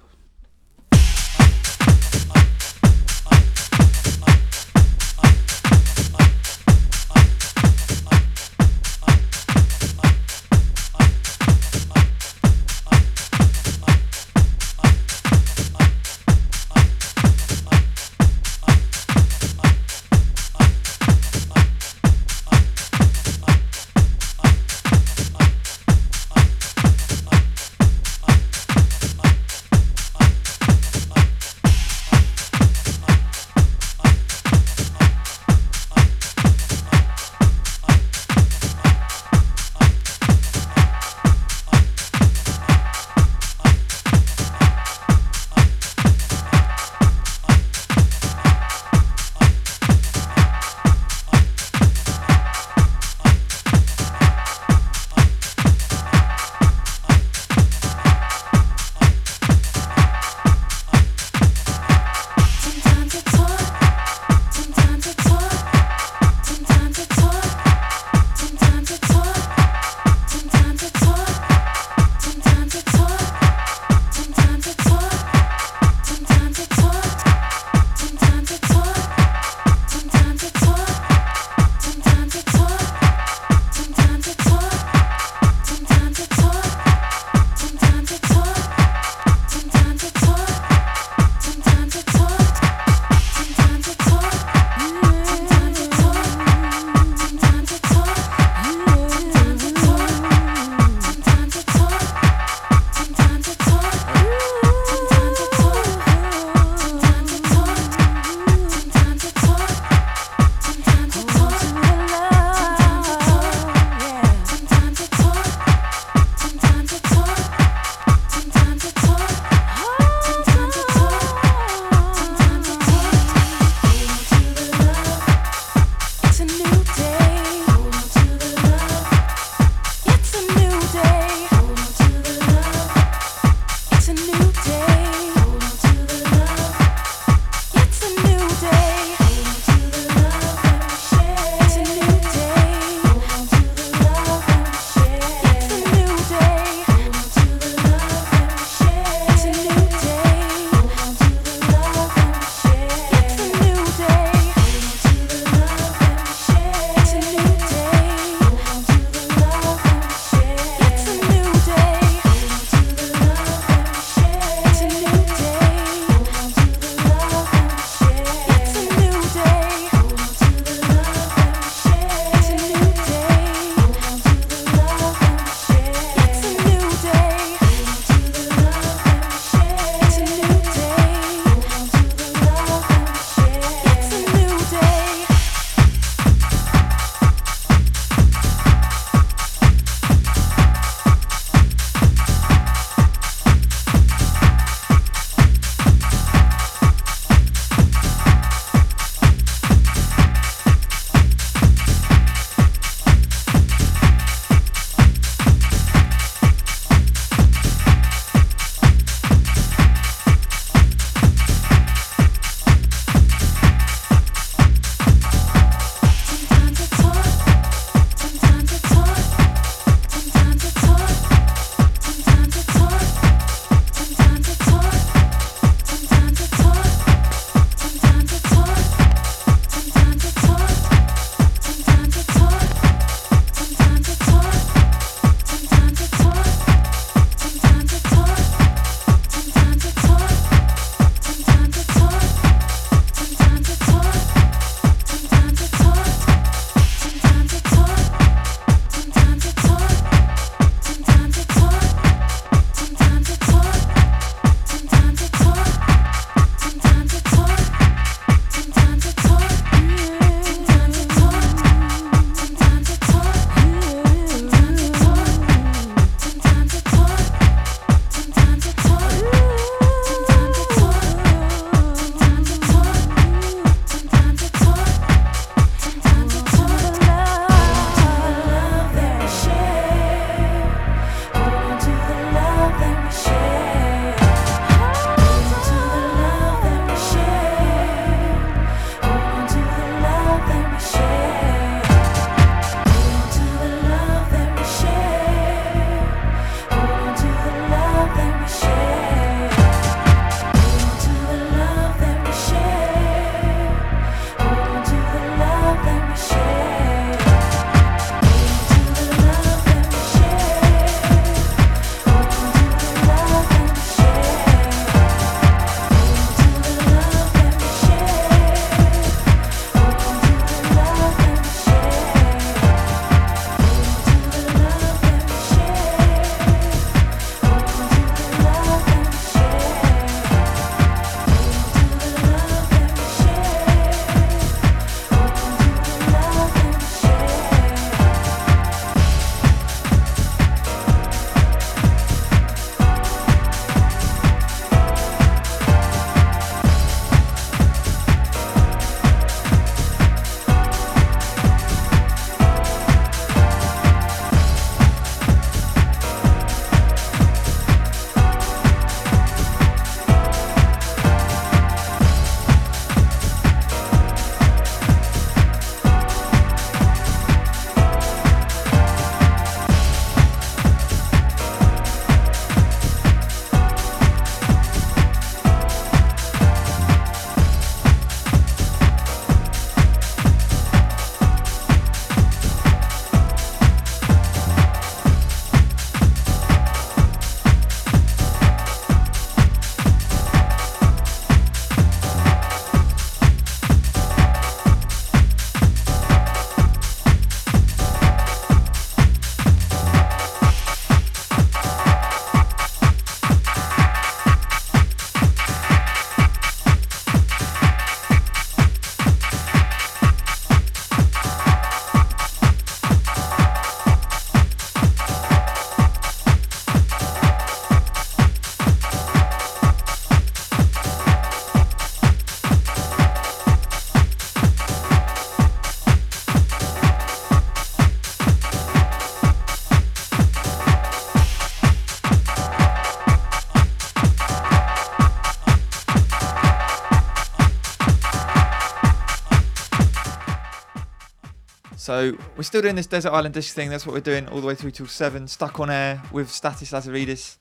So we're still doing this Desert Island Disc thing. That's what we're doing all the way through till seven. Stuck on air with Stathis Lazaridis.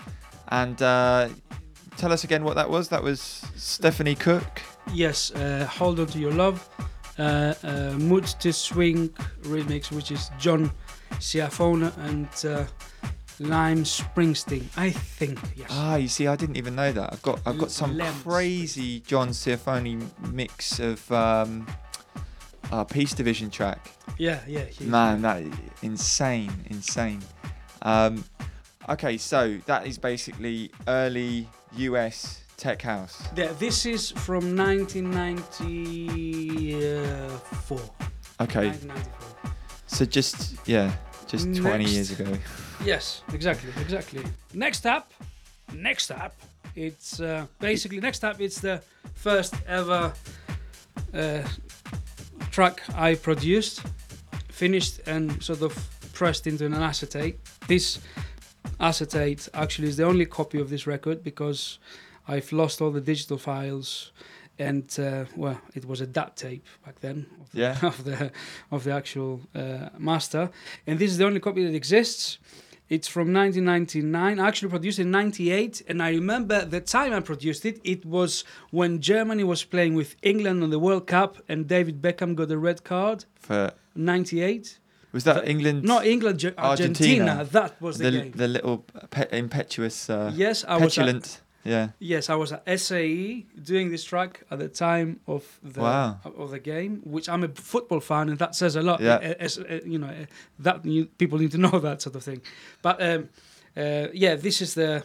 And uh, tell us again what that was. That was Stephanie Cook. Yes, uh, Hold On To Your Love, uh, uh, Mood II Swing remix, which is John Ciafone and uh, Lem Springsteen, I think, yes. Ah, you see, I didn't even know that. I've got I've got some Lems. crazy John Ciafone mix of um, uh, Peace Division track. Yeah, yeah. Man, that insane, insane. Um, okay, so that is basically early US tech house. Yeah, this is from 1994. Okay, 1994. so just yeah, just 20 years ago. Yes, exactly, exactly. Next up, next up, it's uh, basically next up. It's the first ever uh, track I produced, finished and sort of pressed into an acetate. This acetate actually is the only copy of this record because I've lost all the digital files. And uh, well, it was a DAT tape back then of the, Yeah. of the of the actual uh, master, and this is the only copy that exists. It's from 1999, actually produced in 98. And I remember the time I produced it, it was when Germany was playing with England on the World Cup and David Beckham got a red card. For 98. was that England? Not England, Argentina. Argentina. That was the, the game. the little pe- impetuous, uh, yes, I was. At. Yeah. yes, I was at SAE doing this track at the time of the Wow. of the game, which I'm a football fan, and that says a lot. Yeah. Uh, as, uh, you know, that people need to know that sort of thing. But um, uh, yeah, this is the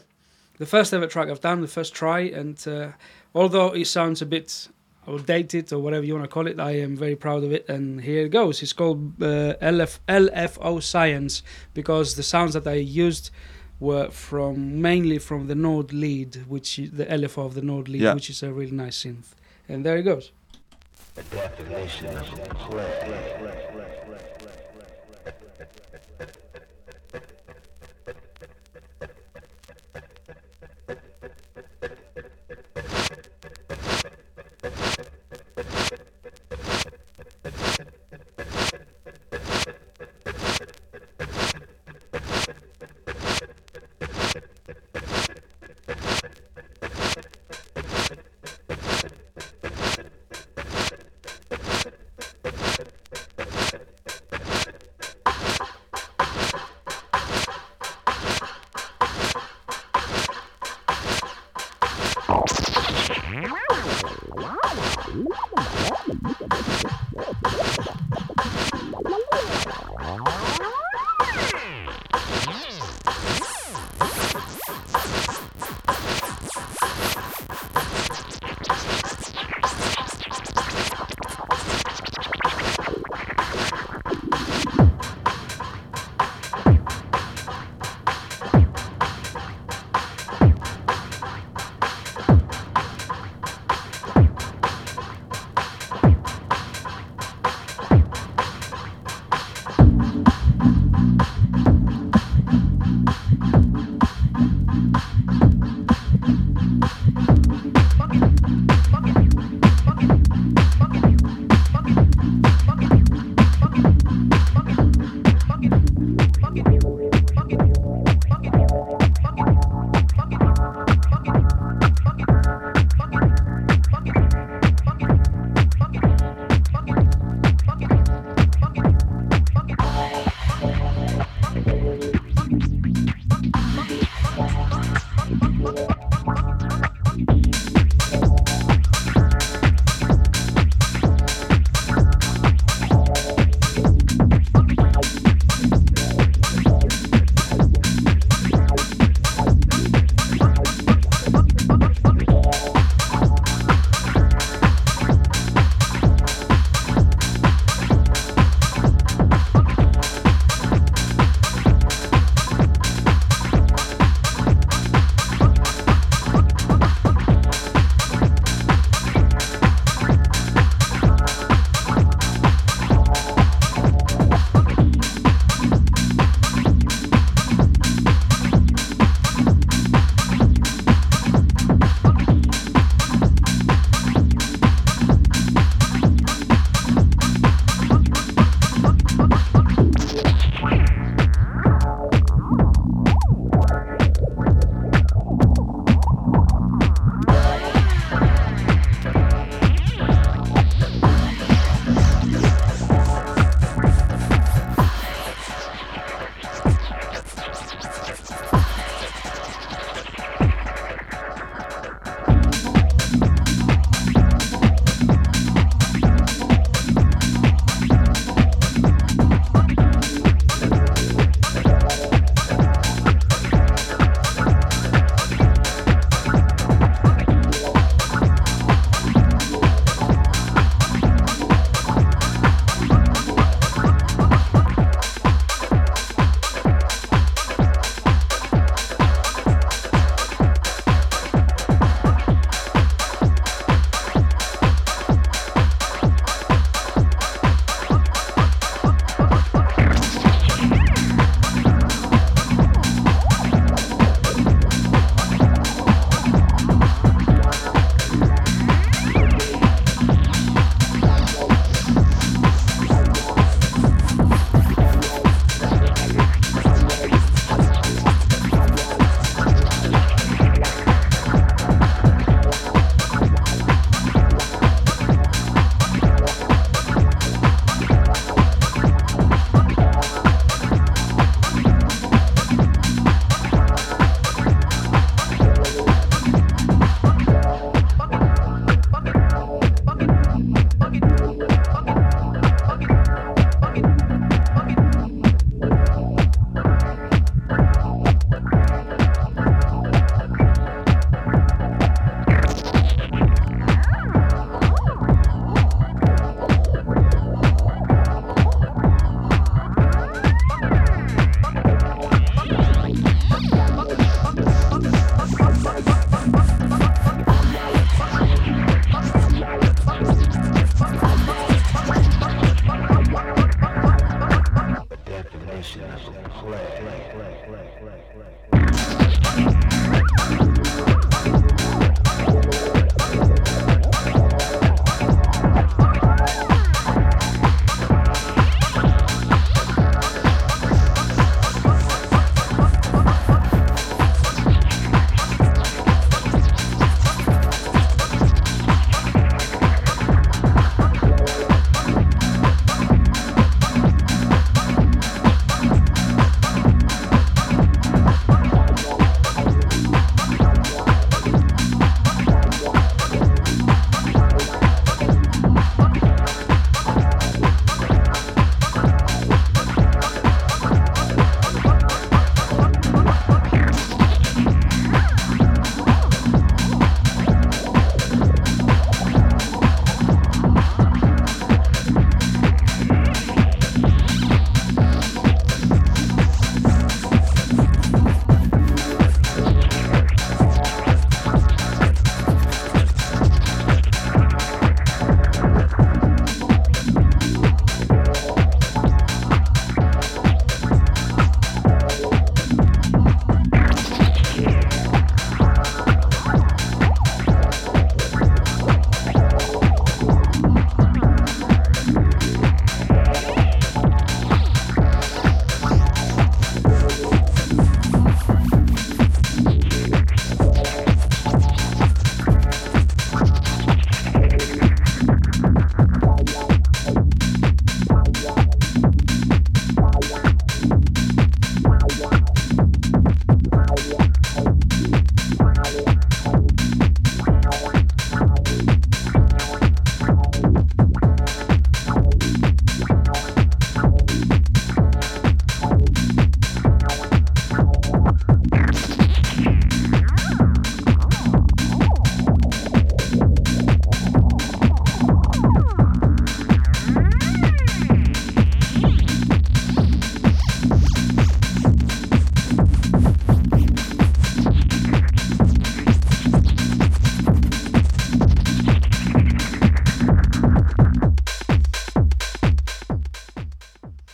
the first ever track I've done, the first try, and uh, although it sounds a bit outdated or whatever you want to call it, I am very proud of it. And here it goes. It's called uh, LF, LFO Science because the sounds that I used were from mainly from the Nord lead, which is the LFO of the Nord lead, Yeah. which is a really nice synth. And there it goes.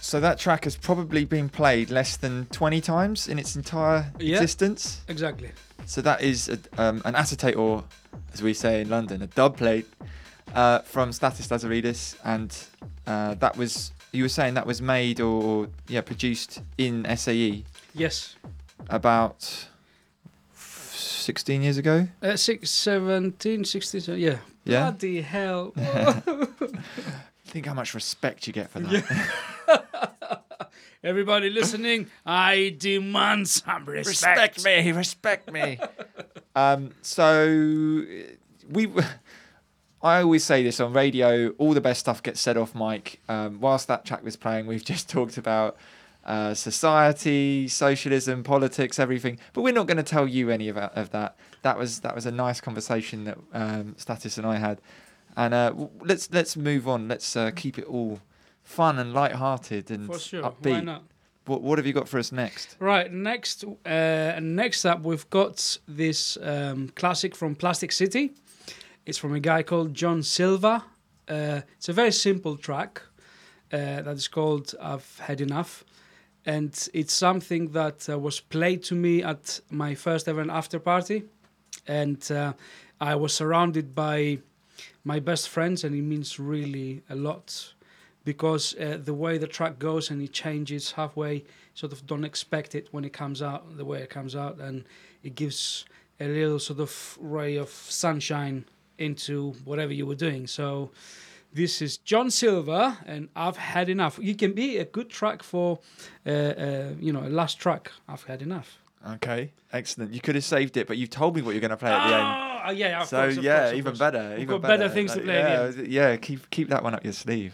So that track has probably been played less than 20 times in its entire Yeah. existence. Exactly. So that is a, um, an acetate, or as we say in London, a dub plate uh, from Stathis Lazaridis, and uh, that was you were saying that was made or yeah produced in SAE Yes. about 16 years ago. Uh, six, 17, 16, yeah. Yeah? Bloody hell. Think how much respect you get for that. Everybody listening, I demand some respect. Respect me, respect me. um, so we, I always say this on radio. All the best stuff gets said off mic. Um, whilst that track was playing, we've just talked about uh, society, socialism, politics, everything. But we're not going to tell you any of, of that. That was that was a nice conversation that um, Stathis and I had. And uh, w- let's let's move on. Let's uh, keep it all fun and light-hearted and For sure. upbeat. Why not? What what have you got for us next? Right, next uh, next up, we've got this um, classic from Plastic City. It's from a guy called John Silva. Uh, it's a very simple track uh, that is called I've Had Enough. And it's something that uh, was played to me at my first ever after party. And uh, I was surrounded by my best friends, and it means really a lot because uh, the way the track goes and it changes halfway, sort of don't expect it when it comes out the way it comes out, and it gives a little sort of ray of sunshine into whatever you were doing. So this is John Silver, and I've had enough. You can be a good track for, uh, uh, you know, a last track. I've had enough. Okay, excellent. You could have saved it, but you've told me what you're going to play at the end. Oh, yeah, of so yeah, even better. We've even got better things to play Yeah, yeah. Keep keep that one up your sleeve.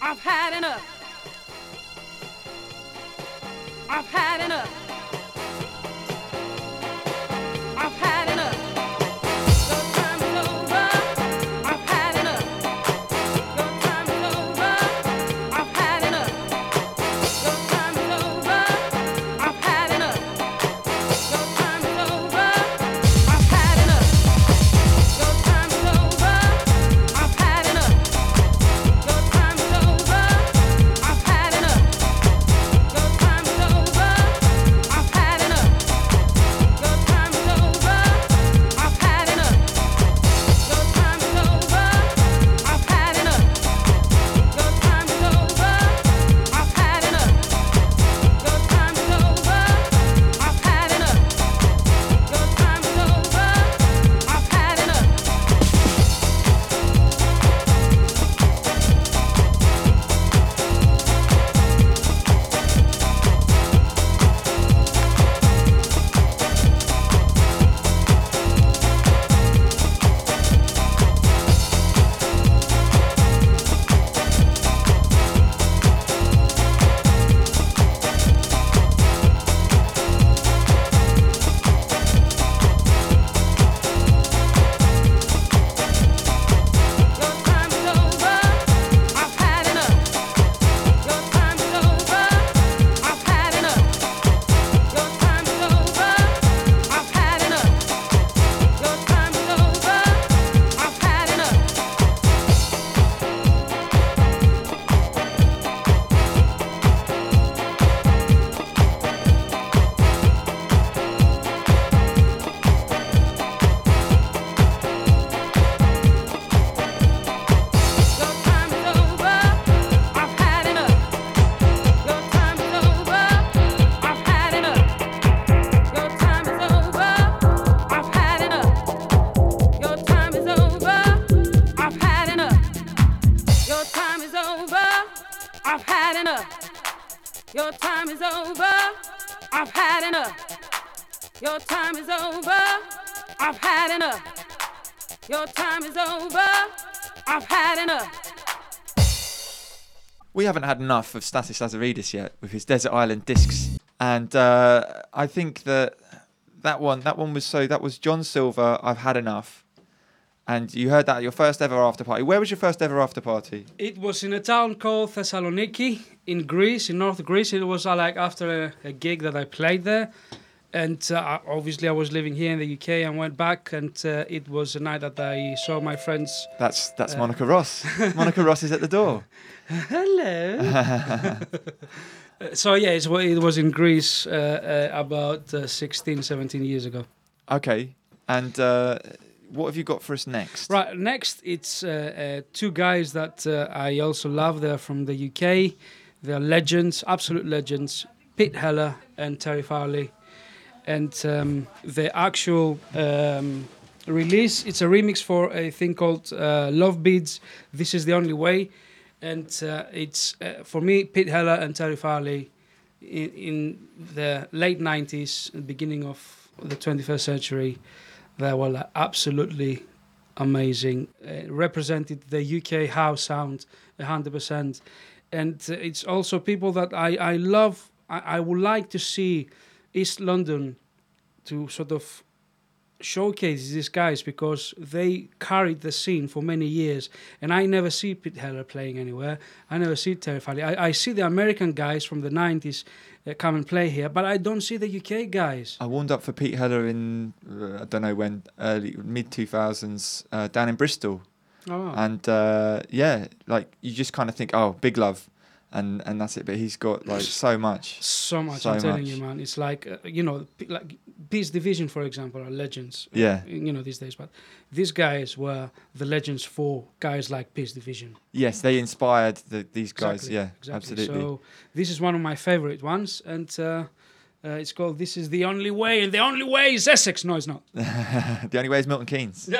I've had enough. I've had enough. I've had time is over. I've had enough. Your time is over. I've had enough. We haven't had enough of Stathis Lazaridis yet with his Desert Island discs, and uh, I think that that one, that one was so. That was John Silver. I've had enough, and you heard that at your first ever after party. Where was your first ever after party? It was in a town called Thessaloniki in Greece, in North Greece. It was uh, like after a, a gig that I played there. And uh, obviously, I was living here in the UK and went back, and uh, it was a night that I saw my friends. That's that's Uh, Monica Ross. Monica Ross is at the door. Hello. So, yeah, it's, it was in Greece uh, uh, about uh, 16, 17 years ago. Okay, and uh, what have you got for us next? Right, next it's two guys that uh, I also love. They're from the UK. They're legends, absolute legends. Pete Heller and Terry Farley. And um, the actual um, release, it's a remix for a thing called uh, Love Beads. This is the only way. And uh, it's, uh, for me, Pete Heller and Terry Farley in, in the late 90s, and beginning of the 21st century, they were absolutely amazing. Uh, represented the UK house sound 100%. And uh, it's also people that I, I love. I, I would like to see East London to sort of showcase these guys because they carried the scene for many years. And I never see Pete Heller playing anywhere. I never see Terry Farley. I, I see the American guys from the 90s uh, come and play here, but I don't see the UK guys. I warmed up for Pete Heller in uh, I don't know when early mid two thousands uh, down in Bristol, Oh, wow. and uh, yeah, like you just kind of think, oh, big love, and and that's it. But he's got like so much, so much. so I'm telling much. you, man. It's like uh, you know, p- like Peace Division, for example, are legends. uh, Yeah. You know these days, but these guys were the legends for guys like Peace Division. Yes, they inspired the, these guys. Exactly, Yeah, exactly. absolutely. So this is one of my favorite ones, and uh, uh, it's called "This Is the Only Way," and the only way is Essex. No, it's not. the only way is Milton Keynes.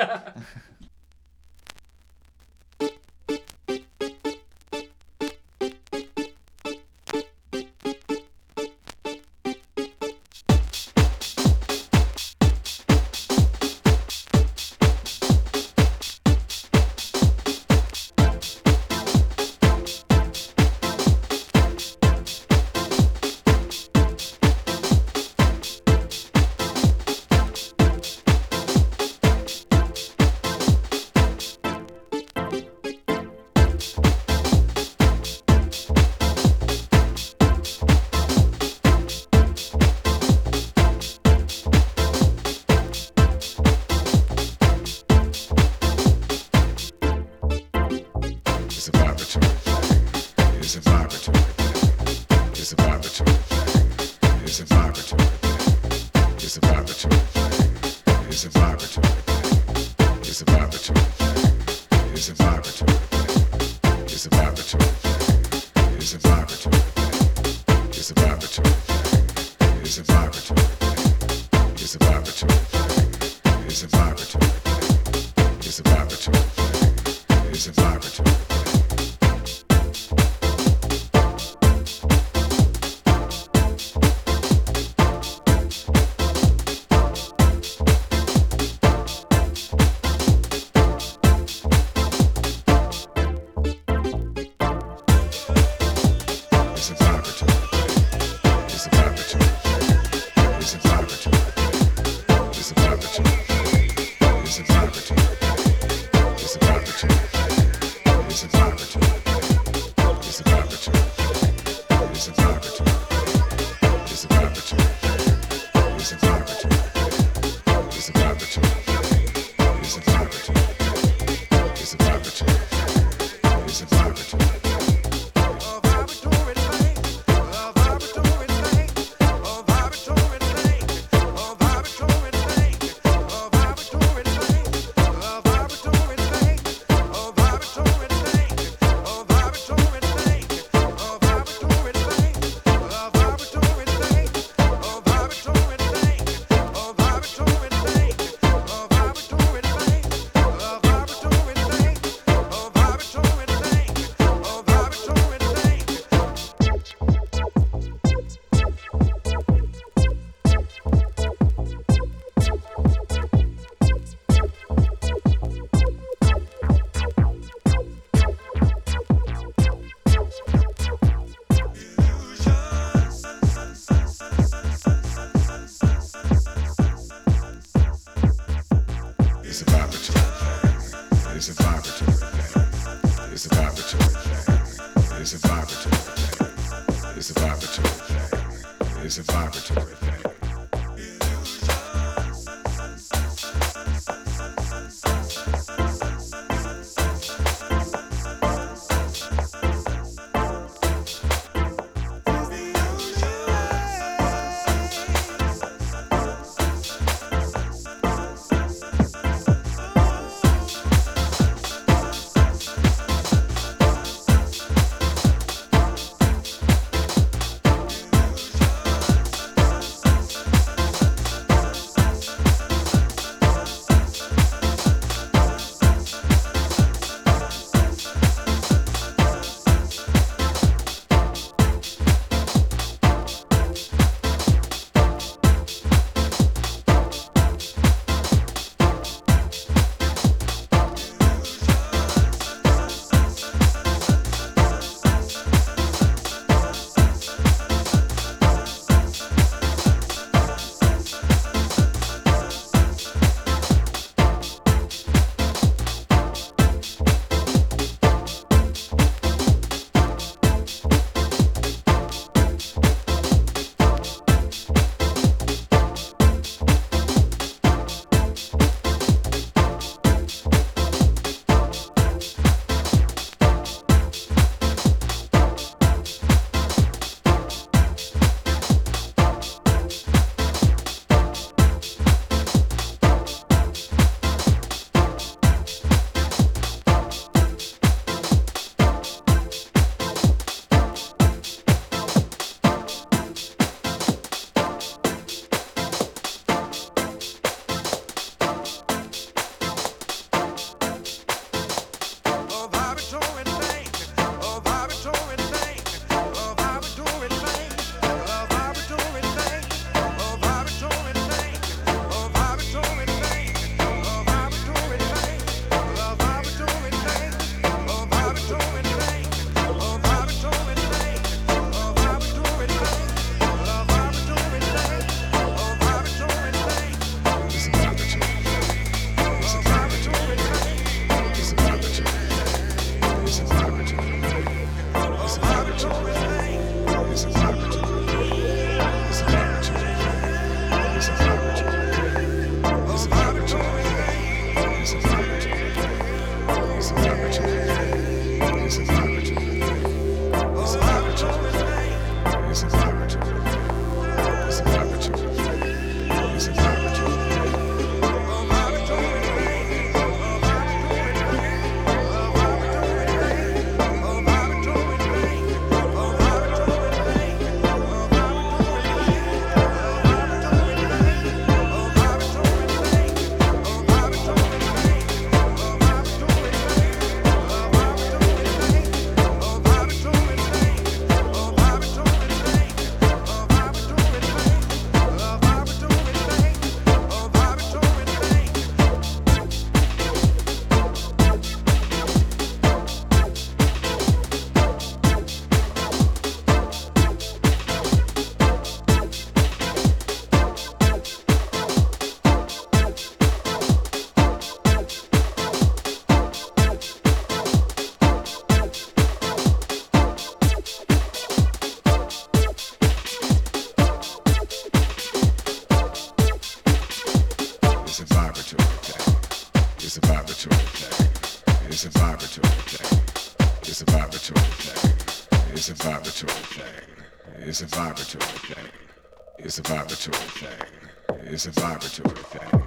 It's a vibratory thing.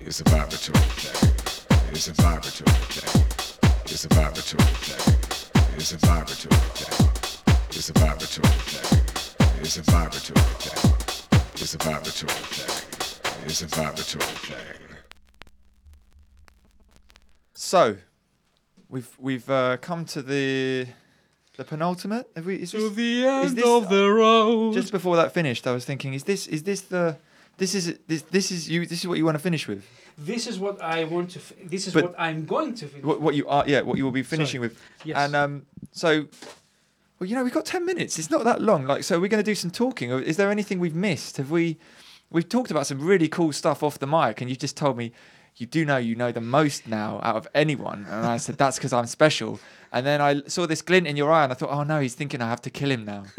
It's a vibratory thing. It's a vibratory thing. It's a vibratory thing. It's a vibratory thing. It's a vibratory thing. It's a vibratory thing. It's a vibratory thing. It's a vibratory thing. So, we've we've uh, come to the the penultimate. Have we? Is To this, the end this- of the road. Just before that finished, I was thinking, is this is this the this is this this is you this is what you want to finish with? This is what I want to. F- this is But- what I'm going to. Finish. What, what you are? Yeah, what you will be finishing with. Yes. And um, so, well, you know, we've got ten minutes. It's not that long. Like, so we're going to do some talking. Or Is there anything we've missed? Have we? We've talked about some really cool stuff off the mic, and you just told me you do know you know the most now out of anyone. And I said that's because I'm special. And then I saw this glint in your eye, and I thought, oh no, he's thinking I have to kill him now.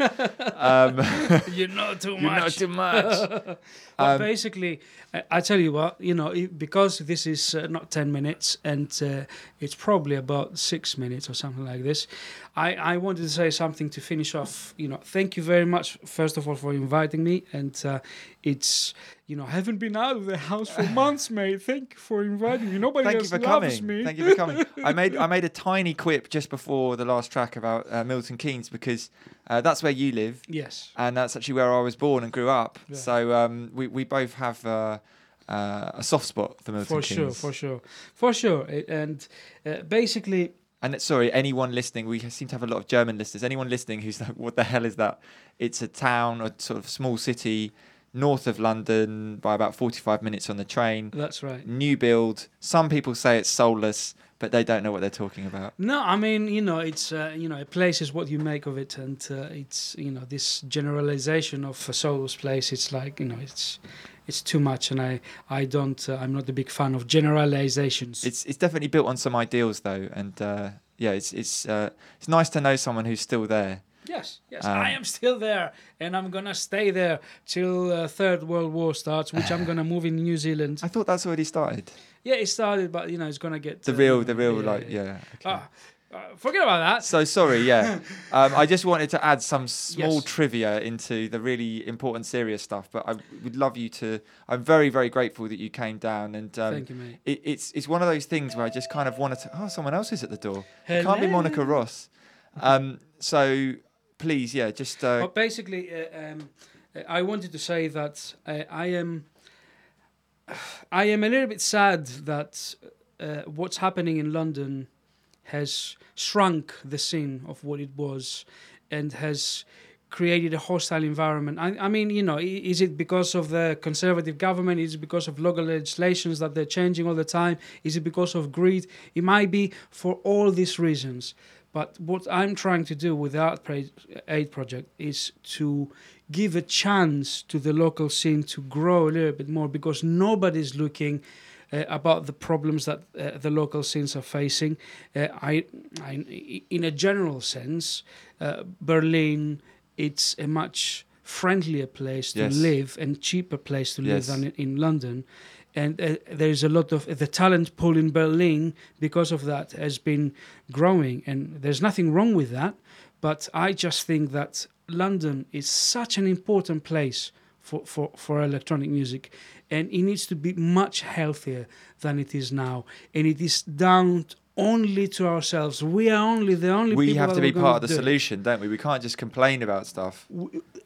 um, you know too much. You know too much. but Um, basically, I, I tell you what, you know, it, because this is uh, not ten minutes and uh, it's probably about six minutes or something like this, I, I wanted to say something to finish off. You know, thank you very much, first of all, for inviting me. And uh, it's, you know, I haven't been out of the house for months, mate. Thank you for inviting me. Nobody Thank you else for loves coming. me. Thank you for coming. I made I made a tiny quip just before the last track about uh, Milton Keynes because uh, that's where you live. Yes. And that's actually where I was born and grew up. Yeah. So um, we we both have uh, uh, a soft spot for Milton for Keynes. For sure, for sure, for sure. And uh, basically, And sorry, anyone listening, we seem to have a lot of German listeners. Anyone listening who's like, what the hell is that? It's a town, a sort of small city north of London by about 45 minutes on the train. That's right. New build. Some people say it's soulless, but they don't know what they're talking about. No, I mean, you know, it's uh, you know, a place is what you make of it, and uh, it's you know, this generalization of a soulless place. It's like you know, it's it's too much, and I I don't. Uh, I'm not a big fan of generalizations. It's it's definitely built on some ideals though, and uh, yeah, it's it's uh, it's nice to know someone who's still there. Yes, yes, Um, I am still there, and I'm gonna stay there till uh, Third World War starts, which I'm gonna move in New Zealand. I thought that's already started. Yeah, it started, but you know, it's gonna get The uh, real, the real, like yeah. Ah, uh, forget about that. So sorry, yeah. um, I just wanted to add some small Yes. trivia into the really important, serious stuff. But I would love you to. I'm very, very grateful that you came down, and um, Thank you, mate. It, it's it's one of those things where I just kind of wanted to. Oh, someone else is at the door. It can't be Monica Ross. Um, so please, yeah, just uh, Well, basically, uh, um, uh, I wanted to say that uh, I am, I am a little bit sad that uh, what's happening in London has shrunk the scene of what it was, and has created a hostile environment. I, I mean, you know, is it because of the conservative government? Is it because of local legislations that they're changing all the time? Is it because of greed? It might be for all these reasons. But what I'm trying to do with the Art Aid project is to give a chance to the local scene to grow a little bit more because nobody's looking uh, about the problems that uh, the local scenes are facing. Uh, I, I, in a general sense, uh, Berlin, it's a much friendlier place to Yes. live and cheaper place to live than in London. And uh, there's a lot of the talent pool in Berlin because of that has been growing, and there's nothing wrong with that. But I just think that London is such an important place for, for, for electronic music, and it needs to be much healthier than it is now. And it is down only to ourselves. We are only the only we have to be part of the do solution, don't we? We can't just complain about stuff.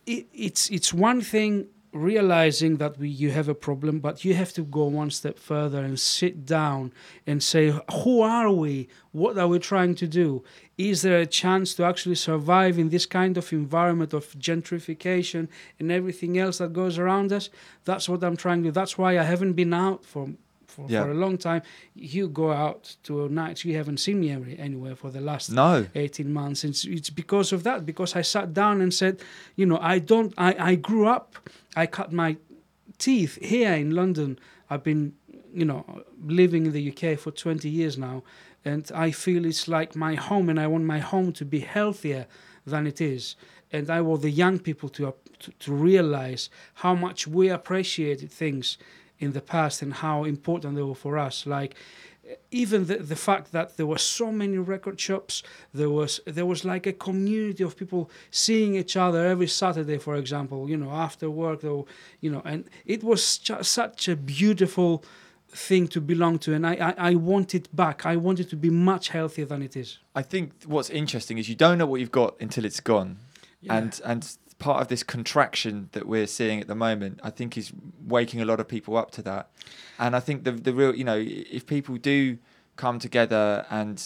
it, it's it's one thing realizing that we, you have a problem, but you have to go one step further and sit down and say, who are we? What are we trying to do? Is there a chance to actually survive in this kind of environment of gentrification and everything else that goes around us? That's what I'm trying to do. That's why I haven't been out for. For, Yeah. for a long time, you go out to nights. You haven't seen me every, anywhere for the last No. 18 months. It's, it's because of that, because I sat down and said, you know, I don't, I, I grew up, I cut my teeth here in London. I've been, you know, living in the UK for 20 years now, and I feel it's like my home, and I want my home to be healthier than it is. And I want the young people to, to, to realize how much we appreciated things in the past and how important they were for us. Like even the, the fact that there were so many record shops there was there was like a community of people seeing each other every saturday for example you know after work or you know and it was ju- such a beautiful thing to belong to and I, I i want it back. I want it to be much healthier than it is. I think what's interesting is you don't know what you've got until it's gone, and and part of this contraction that we're seeing at the moment, I think, is waking a lot of people up to that. And I think the the real, you know, if people do come together and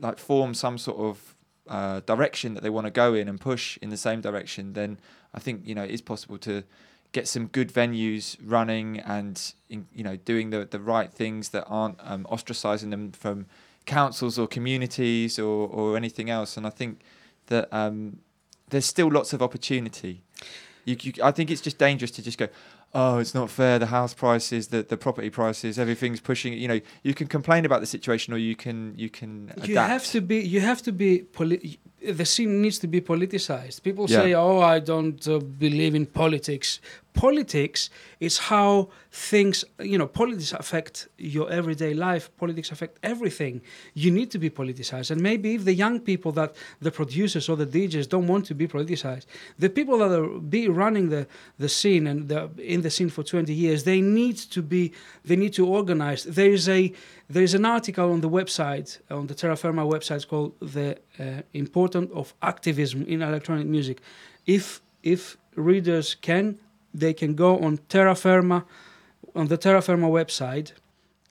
like form some sort of uh, direction that they want to go in and push in the same direction, then I think you know it is possible to get some good venues running and you know doing the the right things that aren't um, ostracizing them from councils or communities or or anything else. And I think that um, there's still lots of opportunity. You, you, I think it's just dangerous to just go, oh, it's not fair. The house prices, the, the property prices, everything's pushing. You know, you can complain about the situation, or you can you can adapt. you have to be you have to be poli- the scene needs to be politicized people Yeah. say oh i don't uh, believe in politics politics is how things you know politics affect your everyday life. Politics affect everything. You need to be politicized. And maybe if the young people that the producers or the djs don't want to be politicized the people that are be running the the scene and the, in the scene for 20 years they need to be they need to organize. There is a there is an article on the website on the terra firma website called the uh, importance of activism in electronic music. If if readers can they can go on terra firma on the terra firma website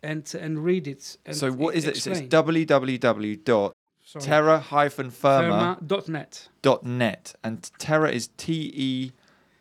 and and read it and so what is it? So it's explain. Sorry. www.terra-firma Firma.net. dot net and Terra is T E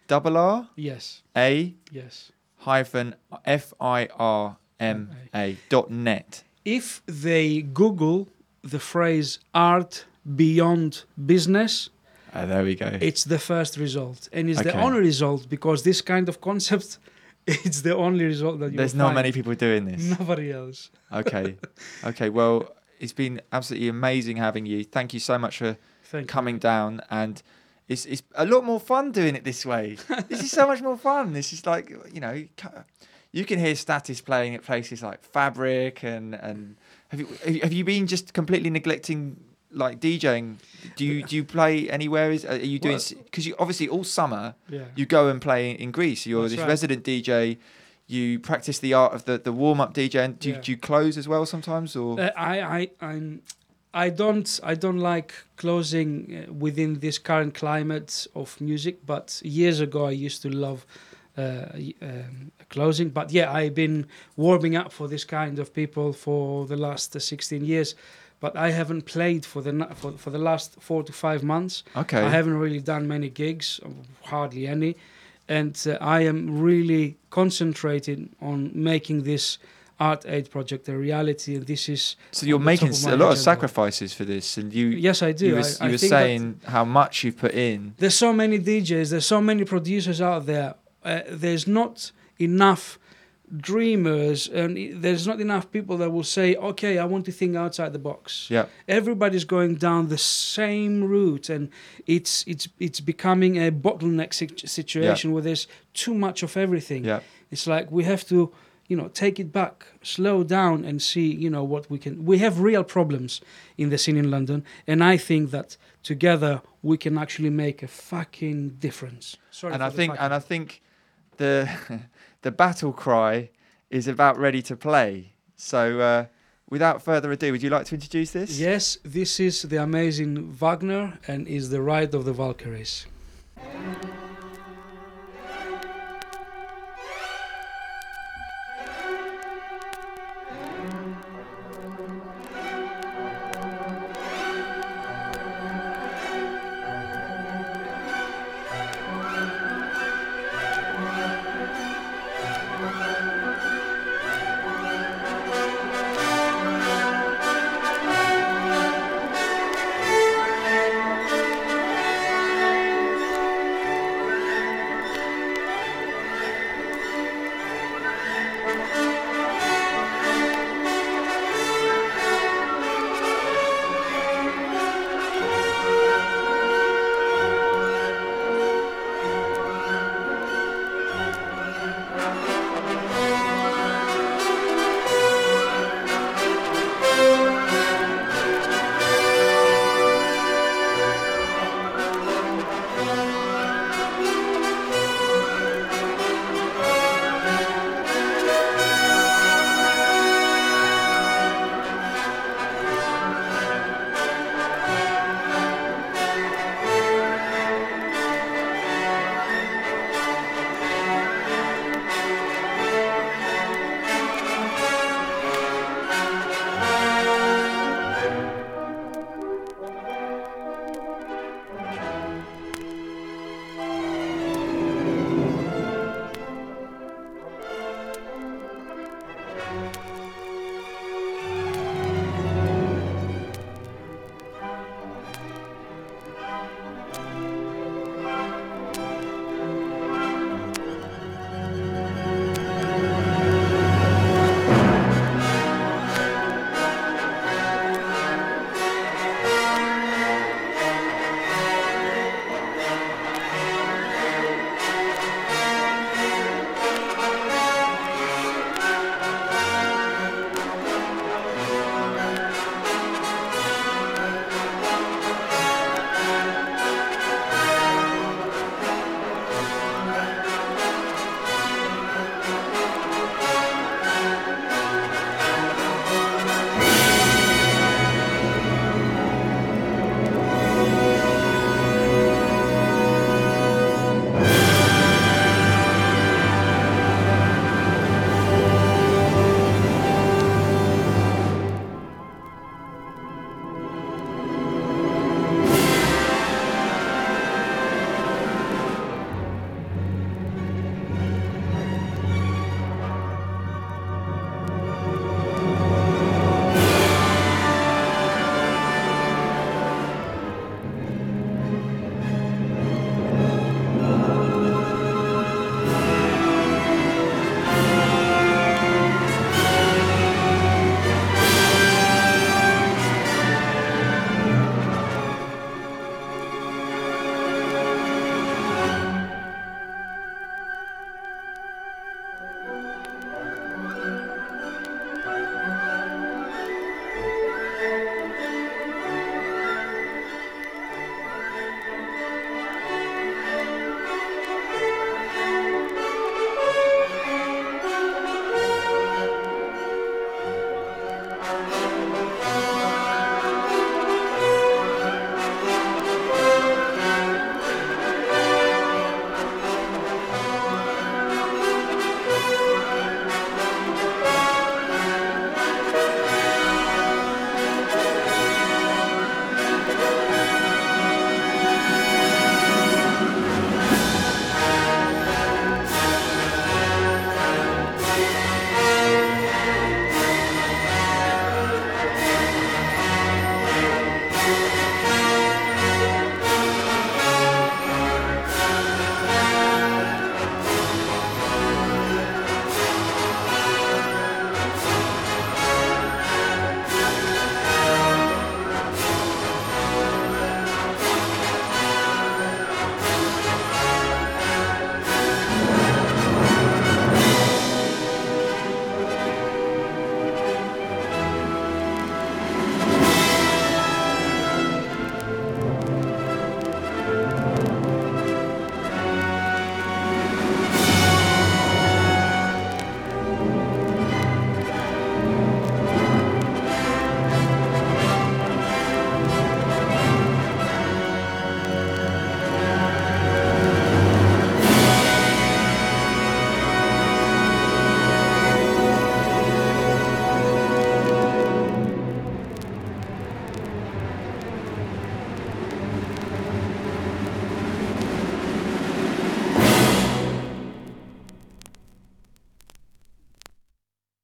double R Yes. A Yes. hyphen F I R M A dot net. if they Google the phrase art beyond business, Ah, there we go. it's the first result. And it's the only result because this kind of concept, it's the only result that you There's not find. many people doing this. Nobody else. Okay. okay. Well, it's been absolutely amazing having you. Thank you so much for Thank you. coming down and it's it's a lot more fun doing it this way. this is so much more fun. This is like you know you can hear Stathis playing at places like Fabric and and have you- have you been just completely neglecting like DJing? Do you do you play anywhere? Is are you doing because you obviously all summer Yeah. you go and play in Greece. You're That's this right. resident DJ. You practice the art of the, the warm up DJ. And do, you Yeah. do you close as well sometimes or? Uh, I, I, I'm, I don't, I don't like closing uh, within this current climate of music. But years ago, I used to love uh, um, closing. But yeah, I've been warming up for this kind of people for the last uh, 16 years. But I haven't played for the for, for the last four to five months. Okay. I haven't really done many gigs, hardly any, and uh, I am really concentrated on making this art aid project a reality. And this is So you're on the top making of s- my a lot of sacrifices for this, and you. Yes, I do. You were, I- I you were saying how much you've put in. There's so many DJs. There's so many producers out there. Uh, there's not enough dreamers, and there's not enough people that will say, "Okay, I want to think outside the box." Yeah. Everybody's going down the same route, and it's it's it's becoming a bottleneck sit- situation where there's too much of everything. Yeah. It's like we have to, you know, take it back, slow down, and see, you know, what we can. We have real problems in the scene in London, and I think that together we can actually make a fucking difference. Sorry and I think fucking- and I think the the battle cry is about ready to play. So uh, without further ado, would you like to introduce this? Yes, this is the amazing Wagner and is the Ride of the Valkyries.